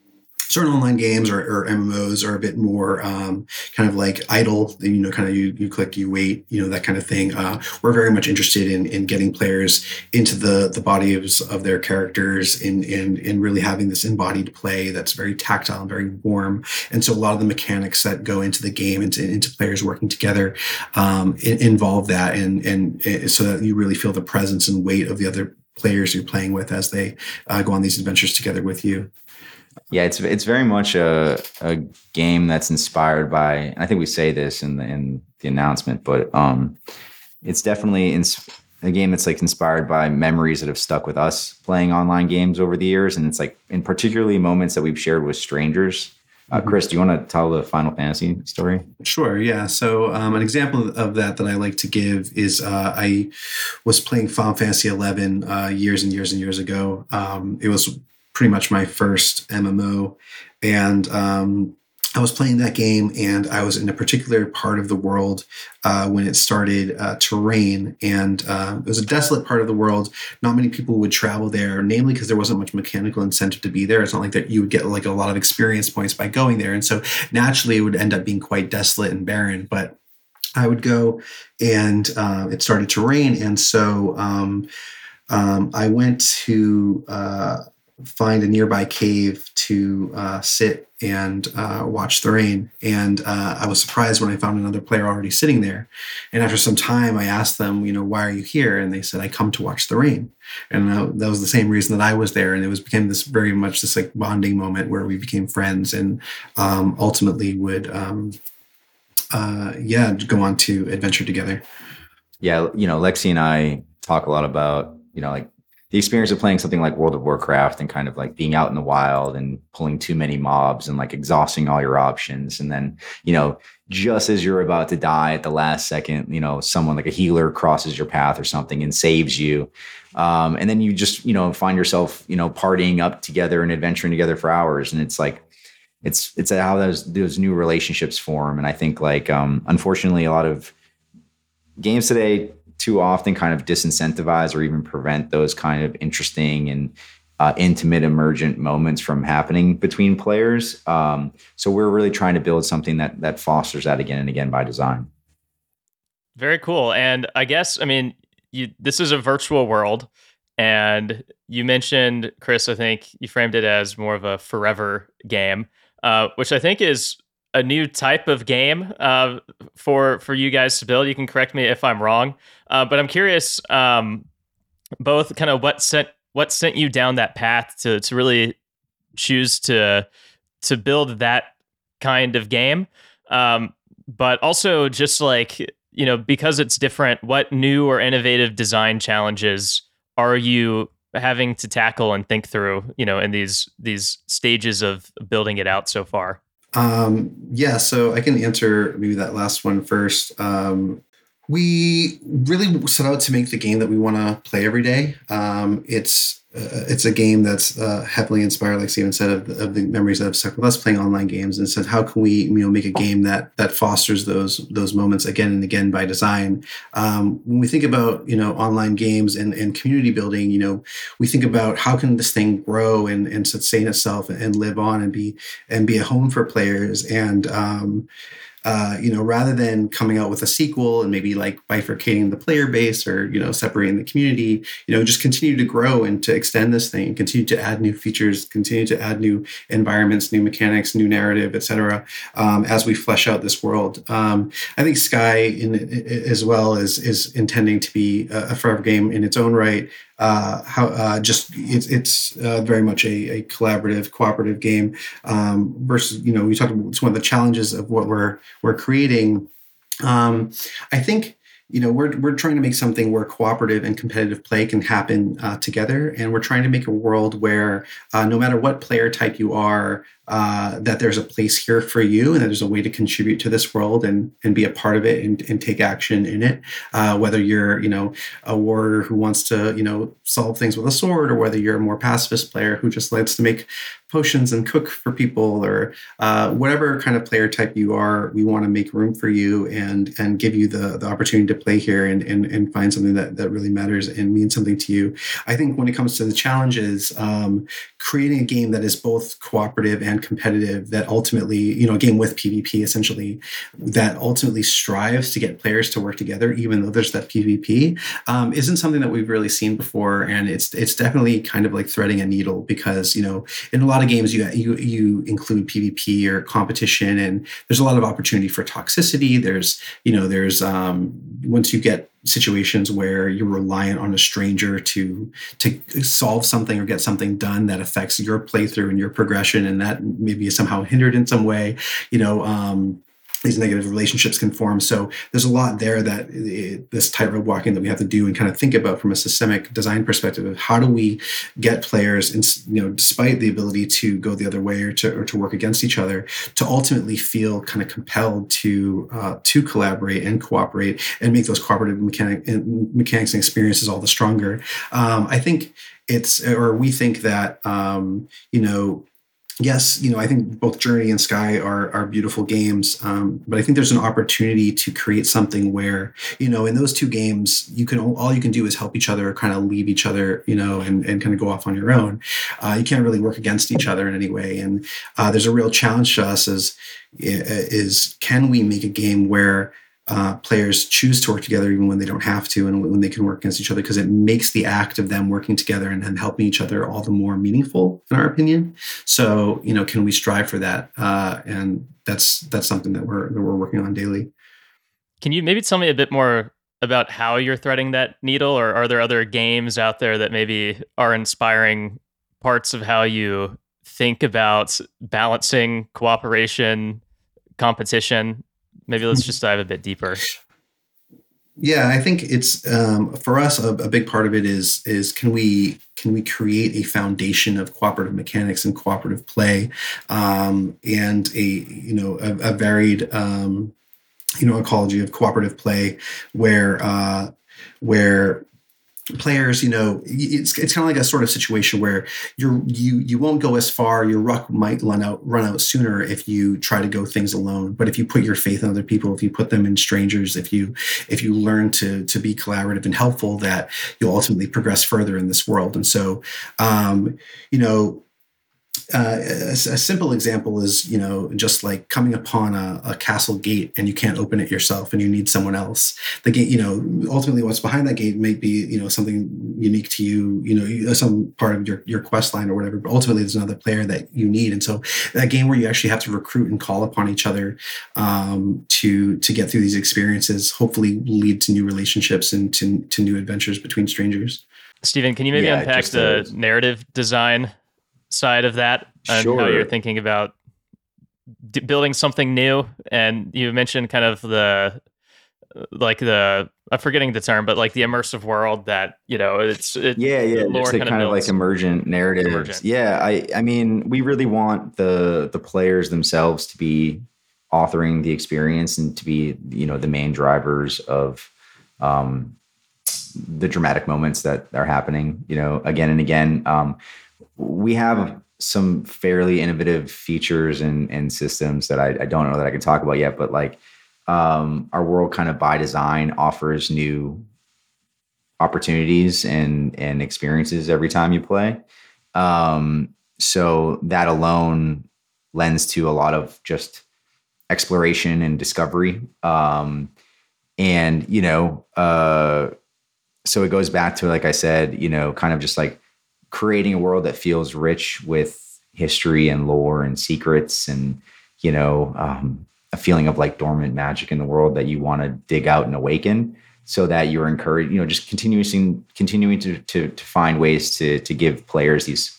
certain online games or, or MMOs are a bit more um, kind of like idle. You know, kind of you you click, you wait, you know that kind of thing. Uh, we're very much interested in in getting players into the the bodies of their characters, in in really having this embodied play that's very tactile and very warm. And so a lot of the mechanics that go into the game, into into players working together, um, involve that, and and eh, so that you really feel the presence and weight of the other players you're playing with as they uh, go on these adventures together with you. Yeah, it's it's very much a a game that's inspired by. I think we say this in the in the announcement, but um, it's definitely in, a game that's like inspired by memories that have stuck with us playing online games over the years, and it's like in particularly moments that we've shared with strangers. Uh, mm-hmm. Chris, do you want to tell the Final Fantasy story? Sure. Yeah. So um, an example of that that I like to give is uh, I was playing Final Fantasy XI uh, years and years and years ago. Um, it was pretty much my first MMO. And um, I was playing that game and I was in a particular part of the world uh, when it started uh, to rain. And uh, it was a desolate part of the world. Not many people would travel there, namely because there wasn't much mechanical incentive to be there. It's not like that you would get like a lot of experience points by going there. And so naturally it would end up being quite desolate and barren. But I would go and uh, it started to rain. And so um, um, I went to uh, find a nearby cave to uh, sit and uh, watch the rain. And uh, I was surprised when I found another player already sitting there. And after some time, I asked them, you know, why are you here? And they said, I come to watch the rain. And uh, that was the same reason that I was there. And it was became this very much this like bonding moment where we became friends and um, ultimately would, um, uh, yeah, go on to adventure together. Yeah, you know, Lexi and I talk a lot about, you know, like the experience of playing something like World of Warcraft and kind of like being out in the wild and pulling too many mobs and like exhausting all your options. And then, you know, just as you're about to die at the last second, you know, someone like a healer crosses your path or something and saves you. Um, and then you just, you know, find yourself, you know, partying up together and adventuring together for hours. And it's like, it's, it's how those, those new relationships form. And I think like, um, unfortunately, a lot of games today too often kind of disincentivize or even prevent those kind of interesting and uh, intimate emergent moments from happening between players. Um, so we're really trying to build something that that fosters that again and again by design. Very cool. And I guess I mean you, this is a virtual world, and you mentioned Chris. I think you framed it as more of a forever game, uh, which I think is a new type of game uh, for for you guys to build. You can correct me if I'm wrong, uh, but I'm curious, um, both kind of what sent what sent you down that path to to really choose to to build that kind of game, um, but also just like you know because it's different. What new or innovative design challenges are you having to tackle and think through? You know, in these these stages of building it out so far. Um, yeah, so I can answer maybe that last one first. Um, we really set out to make the game that we want to play every day. Um, it's uh, it's a game that's uh, heavily inspired, like Stephen said, of the, of the, memories that have stuck with us playing online games, and said, how can we, you know, make a game that that fosters those those moments again and again by design? Um, when we think about, you know, online games and, and community building, you know, we think about how can this thing grow and, and sustain itself and live on and be and be a home for players and um, uh, you know, rather than coming out with a sequel and maybe like bifurcating the player base or you know separating the community, you know, just continue to grow and to extend this thing, continue to add new features, continue to add new environments, new mechanics, new narrative, etc. Um, as we flesh out this world. Um, I think Sky, in, as well, is is intending to be a forever game in its own right uh, how uh, just it's it's uh, very much a, a, collaborative, cooperative game. Um, versus, you know, we talked about it's one of the challenges of what we're we're creating. Um, I think you know we're we're trying to make something where cooperative and competitive play can happen uh, together, and we're trying to make a world where uh, no matter what player type you are, uh, that there's a place here for you and that there's a way to contribute to this world and and be a part of it and, and take action in it. Uh, whether you're you know a warrior who wants to you know solve things with a sword or whether you're a more pacifist player who just likes to make potions and cook for people or uh, whatever kind of player type you are we want to make room for you and and give you the the opportunity to play here and and, and find something that that really matters and means something to you i think when it comes to the challenges um, creating a game that is both cooperative and competitive that ultimately, you know, a game with PvP essentially that ultimately strives to get players to work together, even though there's that PvP, um, isn't something that we've really seen before. And it's it's definitely kind of like threading a needle because, you know, in a lot of games you you you include PvP or competition and there's a lot of opportunity for toxicity. There's, you know, there's um once you get situations where you're reliant on a stranger to to solve something or get something done that affects your playthrough and your progression and that maybe is somehow hindered in some way you know um, these negative relationships can form. So there's a lot there that it, this tightrope walking that we have to do and kind of think about from a systemic design perspective of how do we get players, in, you know, despite the ability to go the other way or to or to work against each other, to ultimately feel kind of compelled to uh, to collaborate and cooperate and make those cooperative mechanic, mechanics and experiences all the stronger. Um, I think it's or we think that um, you know yes, you know, I think both Journey and Sky are are beautiful games, um, but I think there's an opportunity to create something where you know, in those two games, you can all you can do is help each other, kind of leave each other, you know, and and kind of go off on your own. Uh, you can't really work against each other in any way, and uh, there's a real challenge to us as is can we make a game where uh, players choose to work together even when they don't have to and when they can work against each other because it makes the act of them working together and, and, helping each other all the more meaningful in our opinion. So you know can we strive for that? Uh, and that's that's something that we're that we're working on daily. Can you maybe tell me a bit more about how you're threading that needle or are there other games out there that maybe are inspiring parts of how you think about balancing cooperation competition maybe let's just dive a bit deeper. Yeah, I think it's um, for us a, a, big part of it is is can we can we create a foundation of cooperative mechanics and cooperative play, um, and a you know a, a varied um, you know ecology of cooperative play where uh, where players you know it's it's kind of like a sort of situation where you're you you won't go as far your ruck might run out run out sooner if you try to go things alone. But if you put your faith in other people if you put them in strangers if you if you learn to to be collaborative and helpful that you'll ultimately progress further in this world. And so um you know uh, a, a, simple example is you know just like coming upon a, a, castle gate and you can't open it yourself and you need someone else. The gate you know ultimately what's behind that gate may be you know something unique to you you know some part of your your quest line or whatever but ultimately there's another player that you need. And so that game where you actually have to recruit and call upon each other um, to to get through these experiences hopefully lead to new relationships and to, to new adventures between strangers. Stephen, can you maybe yeah, unpack the uh, narrative design side of that and sure. how you're thinking about d- building something new and you mentioned kind of the like the I'm forgetting the term, but like the immersive world that you know it's it, yeah yeah it's kind, kind of, like emergent narratives. Emergent. Yeah, I I mean we really want the the players themselves to be authoring the experience and to be you know the main drivers of um, the dramatic moments that are happening you know again and again. Um, we have some fairly innovative features and, and systems that I, I, don't know that I can talk about yet, but like um, our world kind of by design offers new opportunities and and experiences every time you play. Um, so that alone lends to a lot of just exploration and discovery. Um, and you know, uh, so it goes back to like I said, you know, kind of just like creating a world that feels rich with history and lore and secrets and you know um, a feeling of like dormant magic in the world that you want to dig out and awaken so that you're encouraged you know just continuing continuing to, to to find ways to to give players these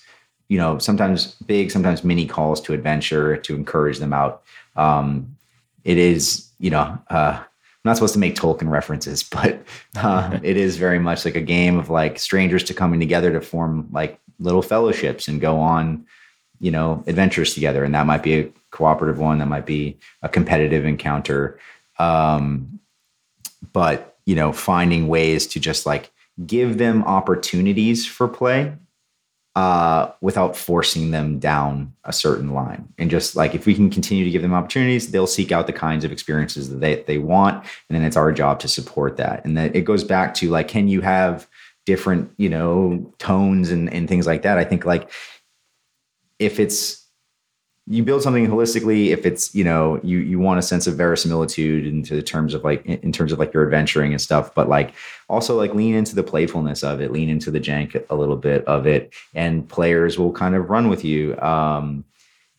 you know sometimes big sometimes mini calls to adventure to encourage them out. Um it is you know uh not supposed to make Tolkien references, but uh, it is very much like a game of like strangers to coming together to form like little fellowships and go on, you know, adventures together. And that might be a cooperative one, that might be a competitive encounter. Um, but you know, finding ways to just like give them opportunities for play uh, without forcing them down a certain line. And just like if we can continue to give them opportunities, they'll seek out the kinds of experiences that they, they want. And then it's our job to support that. And that it goes back to like, can you have different, you know, tones and, and things like that? I think like if it's you build something holistically if it's you know you you want a sense of verisimilitude into the terms of like in terms of like your adventuring and stuff but like also like lean into the playfulness of it lean into the jank a little bit of it and players will kind of run with you um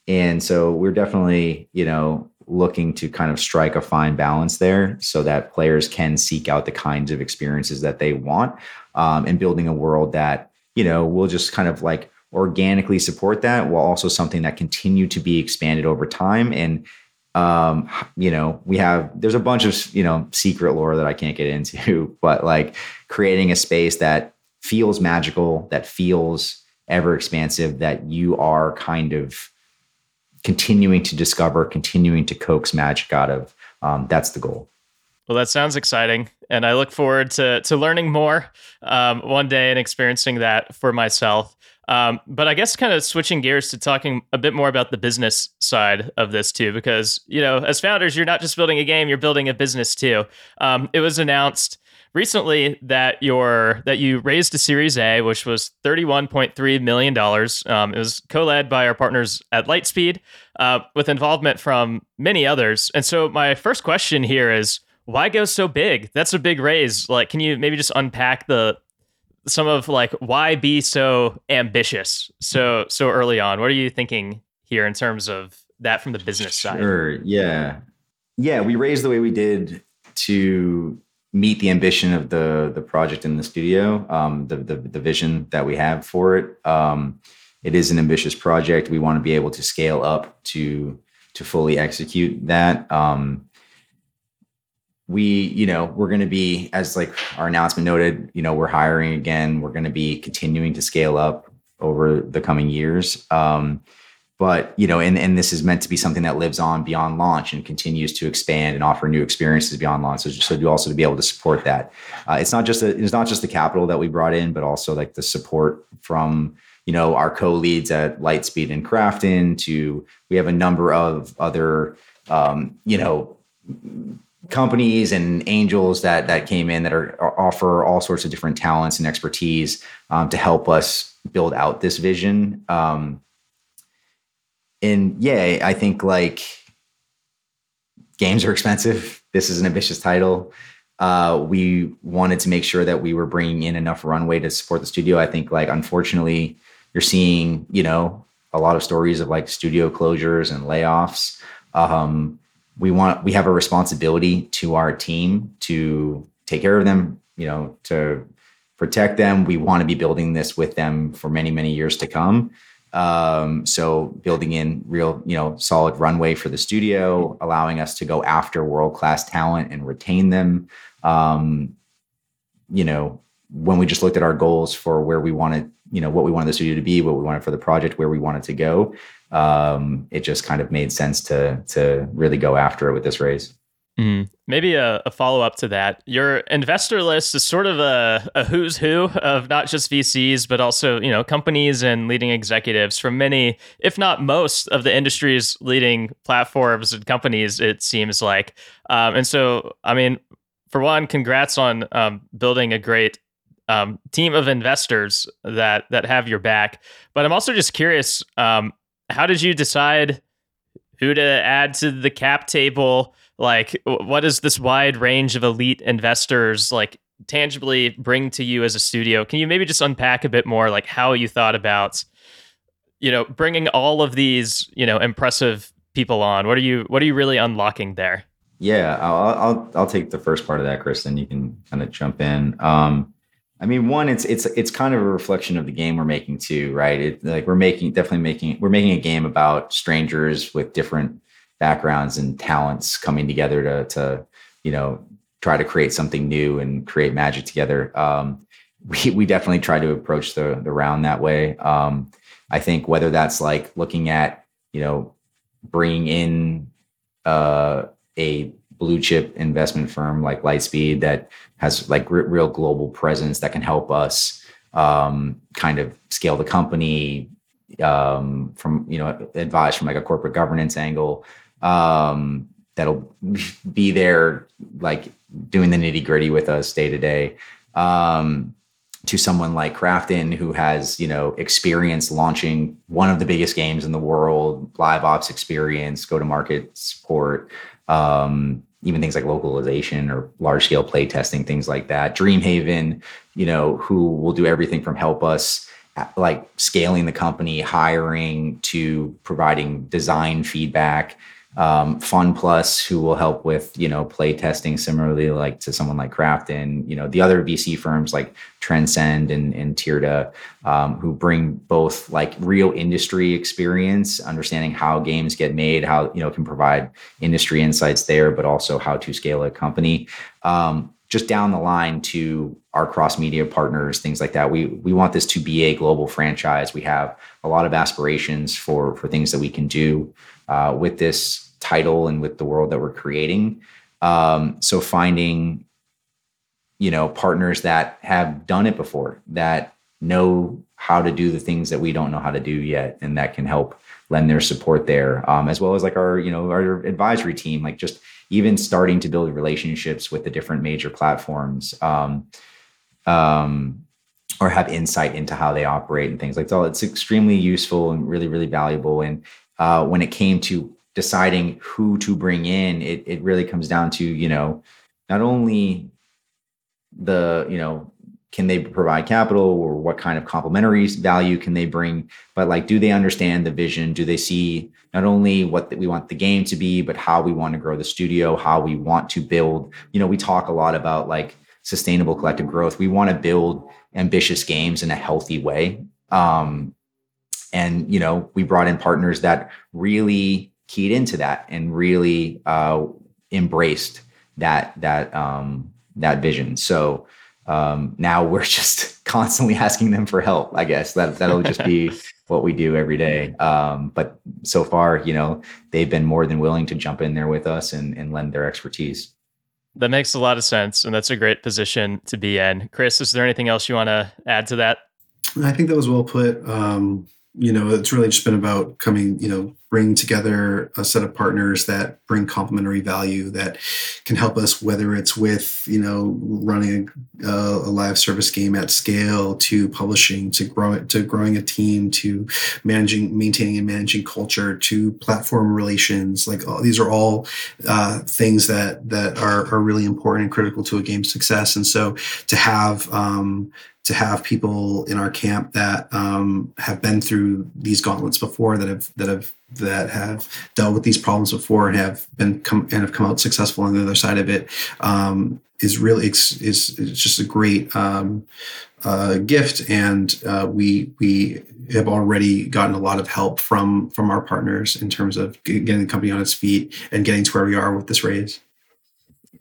and so we're definitely you know looking to kind of strike a fine balance there so that players can seek out the kinds of experiences that they want um, and building a world that you know will just kind of like organically support that while also something that continue to be expanded over time. And um you know we have there's a bunch of you know secret lore that i can't get into but like creating a space that feels magical that feels ever expansive that you are kind of continuing to discover continuing to coax magic out of um, that's the goal well that sounds exciting and i look forward to to learning more um, one day and experiencing that for myself um, but I guess kind of switching gears to talking a bit more about the business side of this too, because you know, as founders, you're not just building a game; you're building a business too. Um, it was announced recently that your that you raised a Series A, which was thirty one point three million dollars. Um, it was co-led by our partners at Lightspeed, uh, with involvement from many others. And so, my first question here is. Why go so big? That's a big raise. Like, can you maybe just unpack the some of like why be so ambitious so so early on? What are you thinking here in terms of that from the business side? Sure yeah. Yeah we raised the way we did to meet the ambition of the the project in the studio um the the, the vision that we have for it. Um it is an ambitious project. We want to be able to scale up to to fully execute that. Um we you know we're going to be as like our announcement noted you know we're hiring again. We're going to be continuing to scale up over the coming years. Um, but you know and, and this is meant to be something that lives on beyond launch and continues to expand and offer new experiences beyond launch. So, so to also to be able to support that. Uh, it's not just a, it's not just the capital that we brought in but also like the support from you know our co-leads at lightspeed and krafton to we have a number of other um, you know companies and angels that that came in that are, are offer all sorts of different talents and expertise um, to help us build out this vision. Um, and yeah, I think like games are expensive. This is an ambitious title. Uh, we wanted to make sure that we were bringing in enough runway to support the studio. I think like unfortunately, you're seeing you know a lot of stories of like studio closures and layoffs. Um, we want we have a responsibility to our team to take care of them you know to protect them. We want to be building this with them for many many years to come. Um, so building in real you know solid runway for the studio allowing us to go after world class talent and retain them. Um, you know when we just looked at our goals for where we wanted you know what we wanted the studio to be what we wanted for the project where we wanted to go um, it just kind of made sense to to really go after it with this raise. Mm. Maybe a, a follow up to that. Your investor list is sort of a, a who's who of not just VCs, but also you know companies and leading executives from many, if not most, of the industry's leading platforms and companies. It seems like, um, and so I mean, for one, congrats on um, building a great um, team of investors that that have your back. But I'm also just curious. Um, how did you decide who to add to the cap table. Like, what does this wide range of elite investors like tangibly bring to you as a studio? Can you maybe just unpack a bit more, like how you thought about, you know, bringing all of these, you know, impressive people on? What are you What are you really unlocking there? Yeah, I'll I'll, I'll take the first part of that, Chris. Then you can kind of jump in. Um, I mean, one, it's it's it's kind of a reflection of the game we're making too, right? It, like we're making definitely making we're making a game about strangers with different backgrounds and talents coming together to to you know try to create something new and create magic together. Um, we we definitely try to approach the the round that way. Um, I think whether that's like looking at you know bringing in uh, a blue chip investment firm like Lightspeed that has like r- real global presence that can help us um, kind of scale the company um, from you know advice from like a corporate governance angle um, that'll be there like doing the nitty gritty with us day to day um, to someone like Krafton, who has you know experience launching one of the biggest games in the world live ops experience go to market support um, even things like localization or large scale play testing, things like that. Dreamhaven, you know, who will do everything from help us uh, like scaling the company, hiring to providing design feedback, um, FunPlus, who will help with you know play testing, similarly like to someone like Krafton, you know the other VC firms like Transcend and, and Tierda, um, who bring both like real industry experience, understanding how games get made, how you know can provide industry insights there, but also how to scale a company. Um, just down the line to our cross media partners, things like that. We we want this to be a global franchise. We have a lot of aspirations for for things that we can do uh, with this title and with the world that we're creating. Um, so finding, you know, partners that have done it before, that know how to do the things that we don't know how to do yet, and that can help lend their support there, um, as well as like our, you know, our advisory team, like just even starting to build relationships with the different major platforms. Um, um, or have insight into how they operate and things like that. It's extremely useful and really, really valuable. And uh, when it came to deciding who to bring in, it it really comes down to you know not only the you know can they provide capital or what kind of complementary value can they bring but like do they understand the vision? Do they see not only what we want the game to be but how we want to grow the studio how we want to build. You know we talk a lot about like sustainable collective growth. We want to build ambitious games in a healthy way. Um, and you know we brought in partners that really keyed into that and really uh, embraced that that um, that vision. So um, now we're just constantly asking them for help i guess. That that'll just be what we do every day. Um, but so far you know they've been more than willing to jump in there with us and, and lend their expertise. That makes a lot of sense and that's a great position to be in. Chris is there anything else you want to add to that? I think that was well put. Um, you know, it's really just been about coming, you know, bringing together a set of partners that bring complementary value that can help us, whether it's with, you know, running a, a live service game at scale to publishing, to growing, to growing a team, to managing, maintaining and managing culture, to platform relations. Like all, these are all uh, things that that are, are really important and critical to a game's success. And so to have um, to have people in our camp that um, have been through these gauntlets before, that have that have that have dealt with these problems before and have been come and have come out successful on the other side of it, um, is really is just a great um, uh, gift, and uh, we we have already gotten a lot of help from from our partners in terms of getting the company on its feet and getting to where we are with this raise.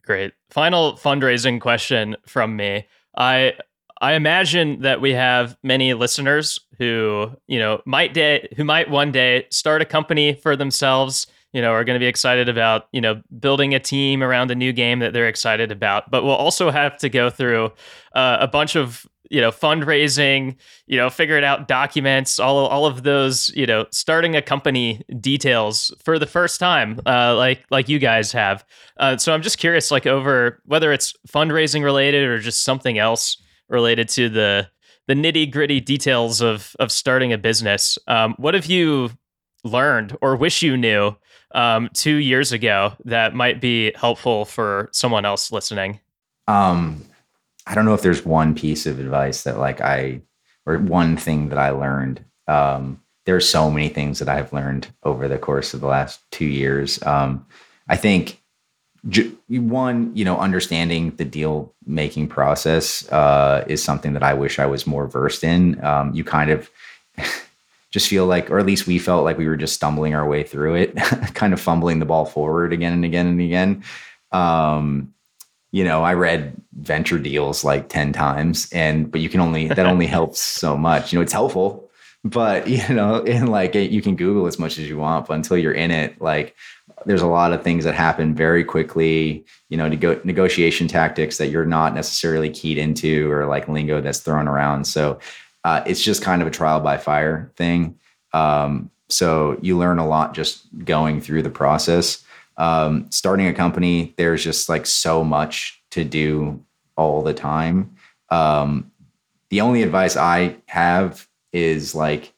Great. Final fundraising question from me. I I imagine that we have many listeners who, you know, might day who might one day start a company for themselves, you know, are going to be excited about, you know, building a team around a new game that they're excited about, but we'll also have to go through uh, a bunch of, you know, fundraising, you know, figuring out documents, all all of those, you know, starting a company details for the first time, uh, like like you guys have. Uh, so I'm just curious, like over whether it's fundraising related or just something else related to the the nitty gritty details of of starting a business. Um, what have you learned or wish you knew um, two years ago that might be helpful for someone else listening? Um, I don't know if there's one piece of advice that like I or one thing that I learned. Um, there's so many things that I've learned over the course of the last two years. Um, I think one, you know, understanding the deal making process uh, is something that I wish I was more versed in. Um, you kind of just feel like, or at least we felt like we were just stumbling our way through it, kind of fumbling the ball forward again and again and again. Um, you know, I read venture deals like 10 times and, but you can only, that only helps so much. You know, it's helpful, but you know, and like you can Google as much as you want, but until you're in it, like there's a lot of things that happen very quickly, you know, nego- negotiation tactics that you're not necessarily keyed into or like lingo that's thrown around. So uh, it's just kind of a trial by fire thing. Um, so you learn a lot just going through the process. Um, starting a company, there's just like so much to do all the time. Um, the only advice I have is like,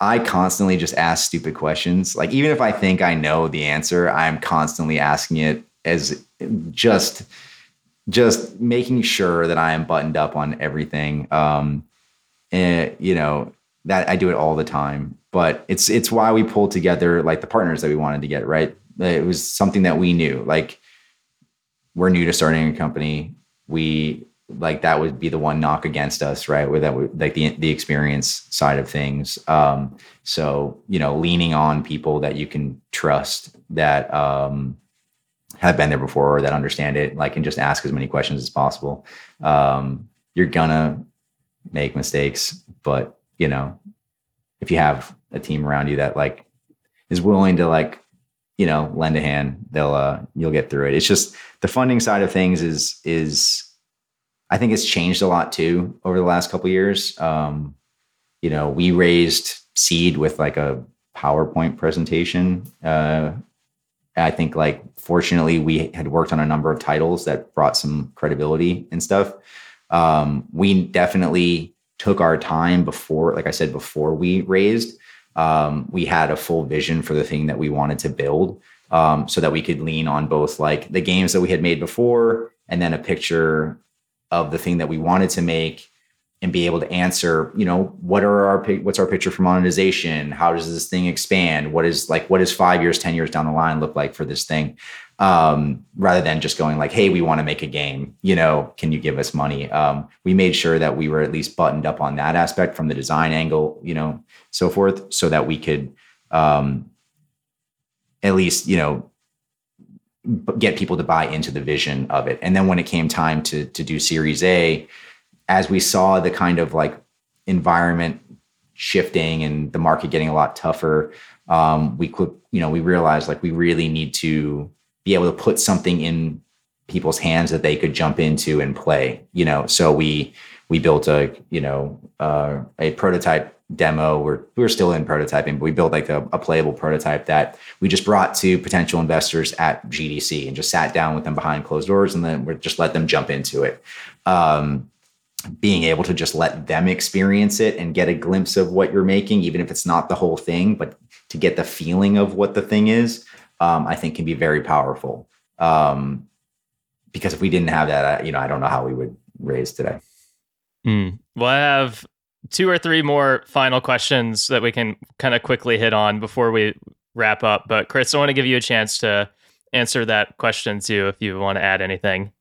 I constantly just ask stupid questions. Like, even if I think I know the answer, I'm constantly asking it as just, just making sure that I am buttoned up on everything. Um, and you know that I do it all the time. But it's it's why we pulled together like the partners that we wanted to get right. It was something that we knew like we're new to starting a company. We like that would be the one knock against us, right? Where that would like the the experience side of things. Um, so you know, leaning on people that you can trust that um, have been there before or that understand it, like, and just ask as many questions as possible. Um, you're gonna make mistakes, but you know, if you have a team around you that like is willing to like you know lend a hand, they'll uh you'll get through it. It's just the funding side of things is is I think it's changed a lot too over the last couple years. Um, you know, we raised seed with like a PowerPoint presentation. Uh, I think like fortunately we had worked on a number of titles that brought some credibility and stuff. Um, we definitely took our time before, like I said, before we raised. Um, we had a full vision for the thing that we wanted to build um, so that we could lean on both like the games that we had made before and then a picture of the thing that we wanted to make and be able to answer you know what are our what's our picture for monetization how does this thing expand what is like what is five years ten years down the line look like for this thing um, rather than just going like, "Hey, we want to make a game. You know, can you give us money?" Um, we made sure that we were at least buttoned up on that aspect from the design angle, you know, so forth, so that we could um, at least, you know, get people to buy into the vision of it. And then when it came time to to do Series A, as we saw the kind of like environment shifting and the market getting a lot tougher, um, we could, you know, we realized like we really need to be able to put something in people's hands that they could jump into and play you know so we we built a you know uh, a prototype demo we're we're still in prototyping but we built like a, a, playable prototype that we just brought to potential investors at gdc and just sat down with them behind closed doors and then we just let them jump into it um, being able to just let them experience it and get a glimpse of what you're making even if it's not the whole thing but to get the feeling of what the thing is um, I think can be very powerful. Um, because if we didn't have that, I, you know, I don't know how we would raise today. Mm. Well, I have two or three more final questions that we can kind of quickly hit on before we wrap up. But Chris, I want to give you a chance to answer that question too, if you want to add anything.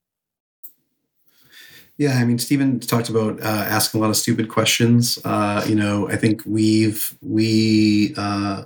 Yeah, I mean, Stephen talked about uh, asking a lot of stupid questions. Uh, you know, I think we've we uh,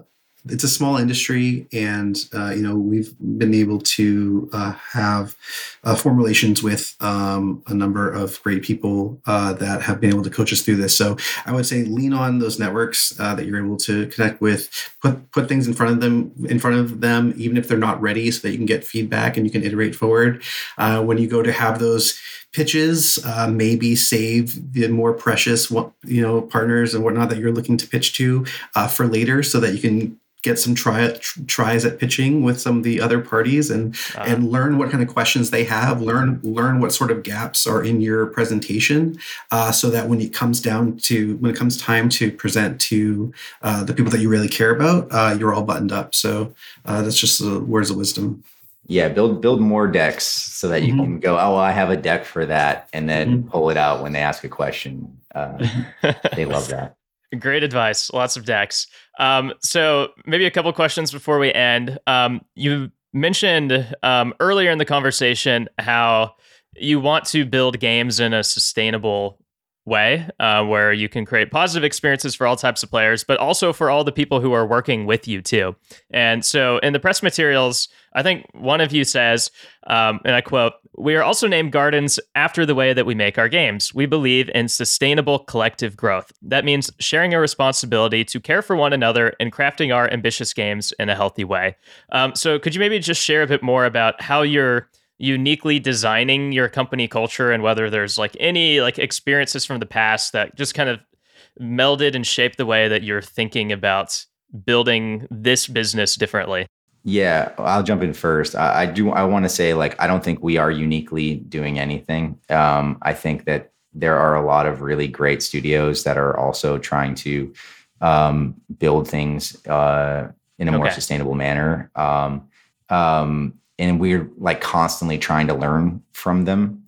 it's a small industry, and uh, you know we've been able to uh, have uh, form relations with um, a number of great people uh, that have been able to coach us through this. So I would say lean on those networks uh, that you're able to connect with. Put put things in front of them in front of them, even if they're not ready, so that you can get feedback and you can iterate forward. Uh, when you go to have those pitches, uh, maybe save the more precious, you know, partners and whatnot that you're looking to pitch to uh, for later, so that you can get some try tries at pitching with some of the other parties and uh, and learn what kind of questions they have learn learn what sort of gaps are in your presentation uh, so that when it comes down to when it comes time to present to uh, the people that you really care about uh, you're all buttoned up. So uh, that's just the words of wisdom yeah build build more decks so that you mm-hmm. can go oh i have a deck for that and then mm-hmm. pull it out when they ask a question uh, they love that Great advice. Lots of decks. Um, so maybe a couple questions before we end. Um, you mentioned um, earlier in the conversation how you want to build games in a sustainable way uh, where you can create positive experiences for all types of players, but also for all the people who are working with you too. And so in the press materials, I think one of you says, um, and I quote, We are also named Gardens after the way that we make our games. We believe in sustainable collective growth. That means sharing a responsibility to care for one another and crafting our ambitious games in a healthy way. Um, so could you maybe just share a bit more about how you're uniquely designing your company culture and whether there's like any like experiences from the past that just kind of melded and shaped the way that you're thinking about building this business differently? Yeah i'll jump in first. I, I do i want to say like i don't think we are uniquely doing anything. Um, i think that there are a lot of really great studios that are also trying to um, build things uh, in a okay. more sustainable manner. Um, um and we're like constantly trying to learn from them.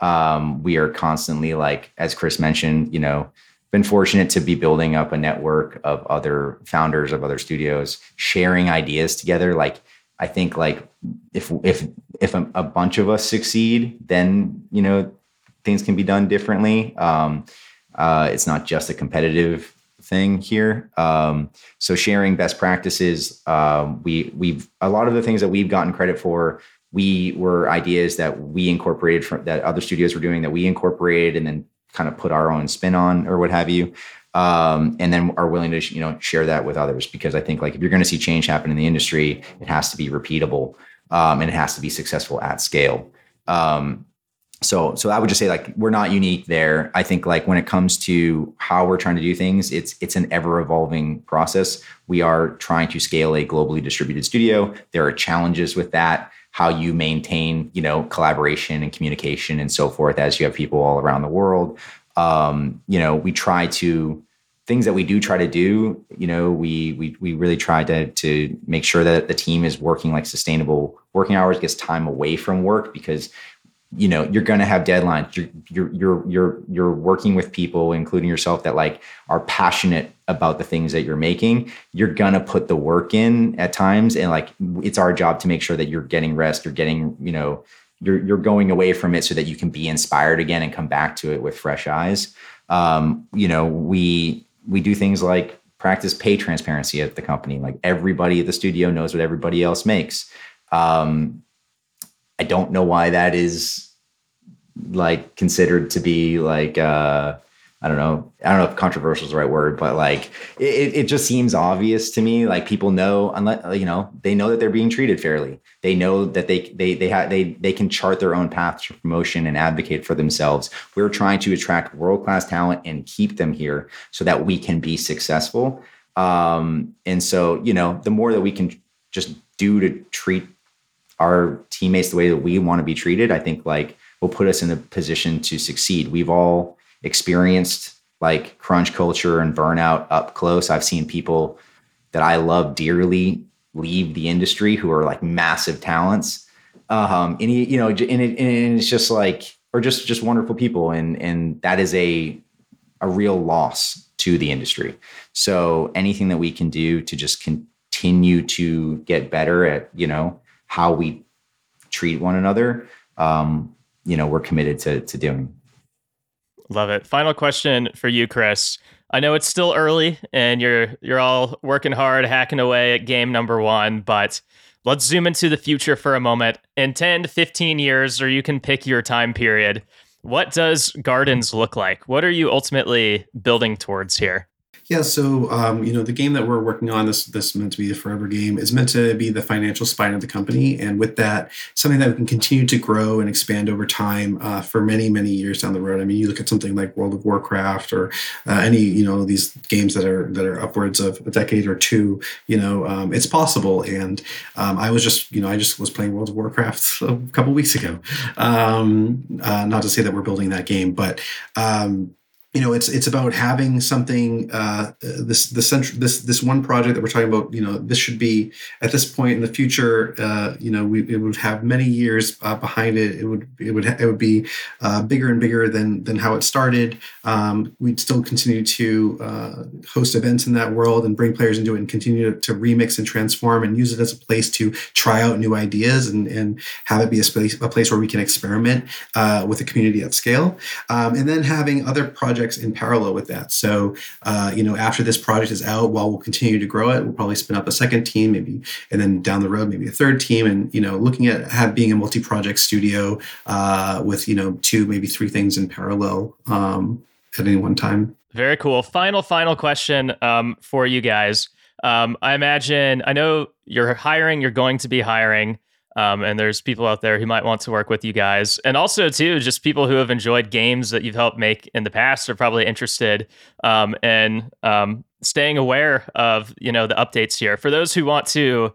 Um, we are constantly like, as Chris mentioned, you know, been fortunate to be building up a network of other founders of other studios, sharing ideas together. Like, I think like if if if a, a bunch of us succeed, then you know things can be done differently. Um, uh, it's not just a competitive thing here. Um, so sharing best practices, um, we we've a lot of the things that we've gotten credit for. We were ideas that we incorporated from that other studios were doing that we incorporated and then kind of put our own spin on or what have you. Um, and then are willing to you know share that with others because I think like if you're going to see change happen in the industry, it has to be repeatable um, and it has to be successful at scale. Um, so so i would just say like we're not unique there. I think like when it comes to how we're trying to do things it's it's an ever evolving process. We are trying to scale a globally distributed studio. There are challenges with that how you maintain you know collaboration and communication and so forth as you have people all around the world. Um, you know we try to things that we do try to do you know we we we really try to to make sure that the team is working like sustainable working hours gets time away from work because you know you're going to have deadlines. You're you're you're you're you're working with people including yourself that like are passionate about the things that you're making. You're going to put the work in at times and like it's our job to make sure that you're getting rest you're getting you know you're you're going away from it so that you can be inspired again and come back to it with fresh eyes. Um, you know we we do things like practice pay transparency at the company. Like everybody at the studio knows what everybody else makes. Um, I don't know why that is like considered to be like uh I don't know. I don't know if controversial is the right word, but like it, it just seems obvious to me. Like people know, unless you know, they know that they're being treated fairly. They know that they they they have they they can chart their own path to promotion and advocate for themselves. We're trying to attract world class talent and keep them here so that we can be successful. Um, and so you know, the more that we can just do to treat our teammates the way that we want to be treated, I think like will put us in a position to succeed. We've all experienced like crunch culture and burnout up close. I've seen people that I love dearly leave the industry who are like massive talents. Um, and you know, and, it, and it's just like, or just just wonderful people, and and that is a a real loss to the industry. So anything that we can do to just continue to get better at you know how we treat one another um, you know we're committed to to doing. Love it. Final question for you, Chris. I know it's still early and you're you're all working hard, hacking away at game number one, but let's zoom into the future for a moment. In 10 to 15 years, or you can pick your time period, what does gardens look like? What are you ultimately building towards here? Yeah, so um, you know the game that we're working on this this meant to be the forever game is meant to be the financial spine of the company, and with that, something that we can continue to grow and expand over time uh, for many many years down the road. I mean, you look at something like World of Warcraft or uh, any you know these games that are that are upwards of a decade or two. You know, um, it's possible. And um, I was just you know I just was playing World of Warcraft a couple weeks ago. Um, uh, not to say that we're building that game, but um, you know it's it's about having something uh, this the central this this one project that we're talking about you know this should be at this point in the future uh, you know we it would have many years uh, behind it. It would it would it would be uh, bigger and bigger than than how it started. Um, we'd still continue to uh, host events in that world and bring players into it and continue to, to, remix and transform and use it as a place to try out new ideas and and have it be a space a place where we can experiment uh, with the community at scale. Um, and then having other projects projects in parallel with that. So, uh, you know, after this project is out, while we'll continue to grow it, we'll probably spin up a second team, maybe, and then down the road, maybe a third team. And you know, looking at have being a multi-project studio uh, with you know two, maybe three things in parallel um, at any one time. Very cool. Final, final question um, for you guys. Um, I imagine I know you're hiring. You're going to be hiring. Um, and there's people out there who might want to work with you guys. And also, too, just people who have enjoyed games that you've helped make in the past are probably interested um, in um, staying aware of, you know, the updates here. For those who want to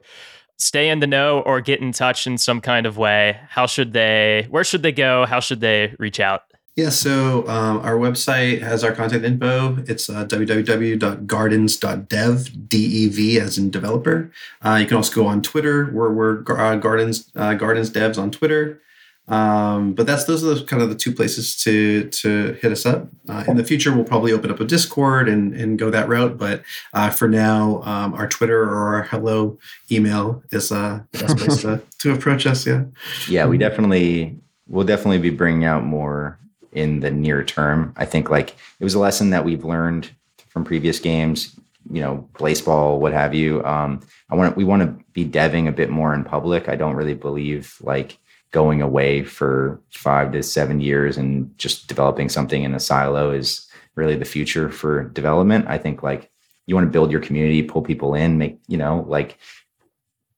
stay in the know or get in touch in some kind of way, how should they, where should they go? How should they reach out? Yeah, so um, our website has our contact info. It's uh, www.gardens.dev, D-E-V as in developer. Uh, you can also go on Twitter. We're, we're uh, Gardens uh, Gardens Devs on Twitter. Um, but that's those are the, kind of the two places to to hit us up. Uh, in the future, we'll probably open up a Discord and, and go that route. But uh, for now, um, our Twitter or our hello email is uh, the best place to, to approach us. Yeah. Yeah, we definitely we'll definitely be bringing out more in the near term. I think like it was a lesson that we've learned from previous games, you know, Blaseball, what have you. Um, I want we want to be deving a bit more in public. I don't really believe like going away for five to seven years and just developing something in a silo is really the future for development. I think like you want to build your community, pull people in, make, you know, like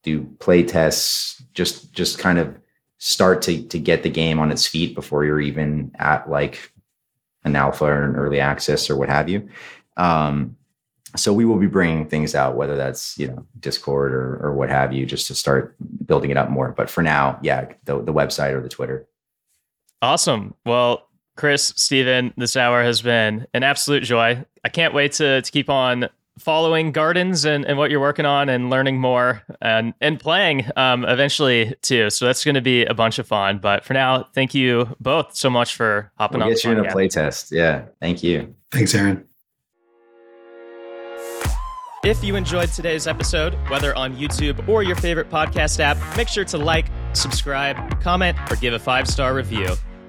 do play tests, just just kind of start to to get the game on its feet before you're even at like an alpha or an early access or what have you. Um, so we will be bringing things out, whether that's you know Discord or or what have you, just to start building it up more. But for now, yeah, the the website or the Twitter. Awesome. Well, Chris, Stephen, this hour has been an absolute joy. I can't wait to to keep on following gardens and, and what you're working on and learning more and and playing um, eventually too. So that's going to be a bunch of fun. But for now, thank you both so much for hopping we'll on. Get you in a play test. Yeah, thank you. Thanks, Aaron. If you enjoyed today's episode, whether on YouTube or your favorite podcast app, make sure to like, subscribe, comment, or give a five star review.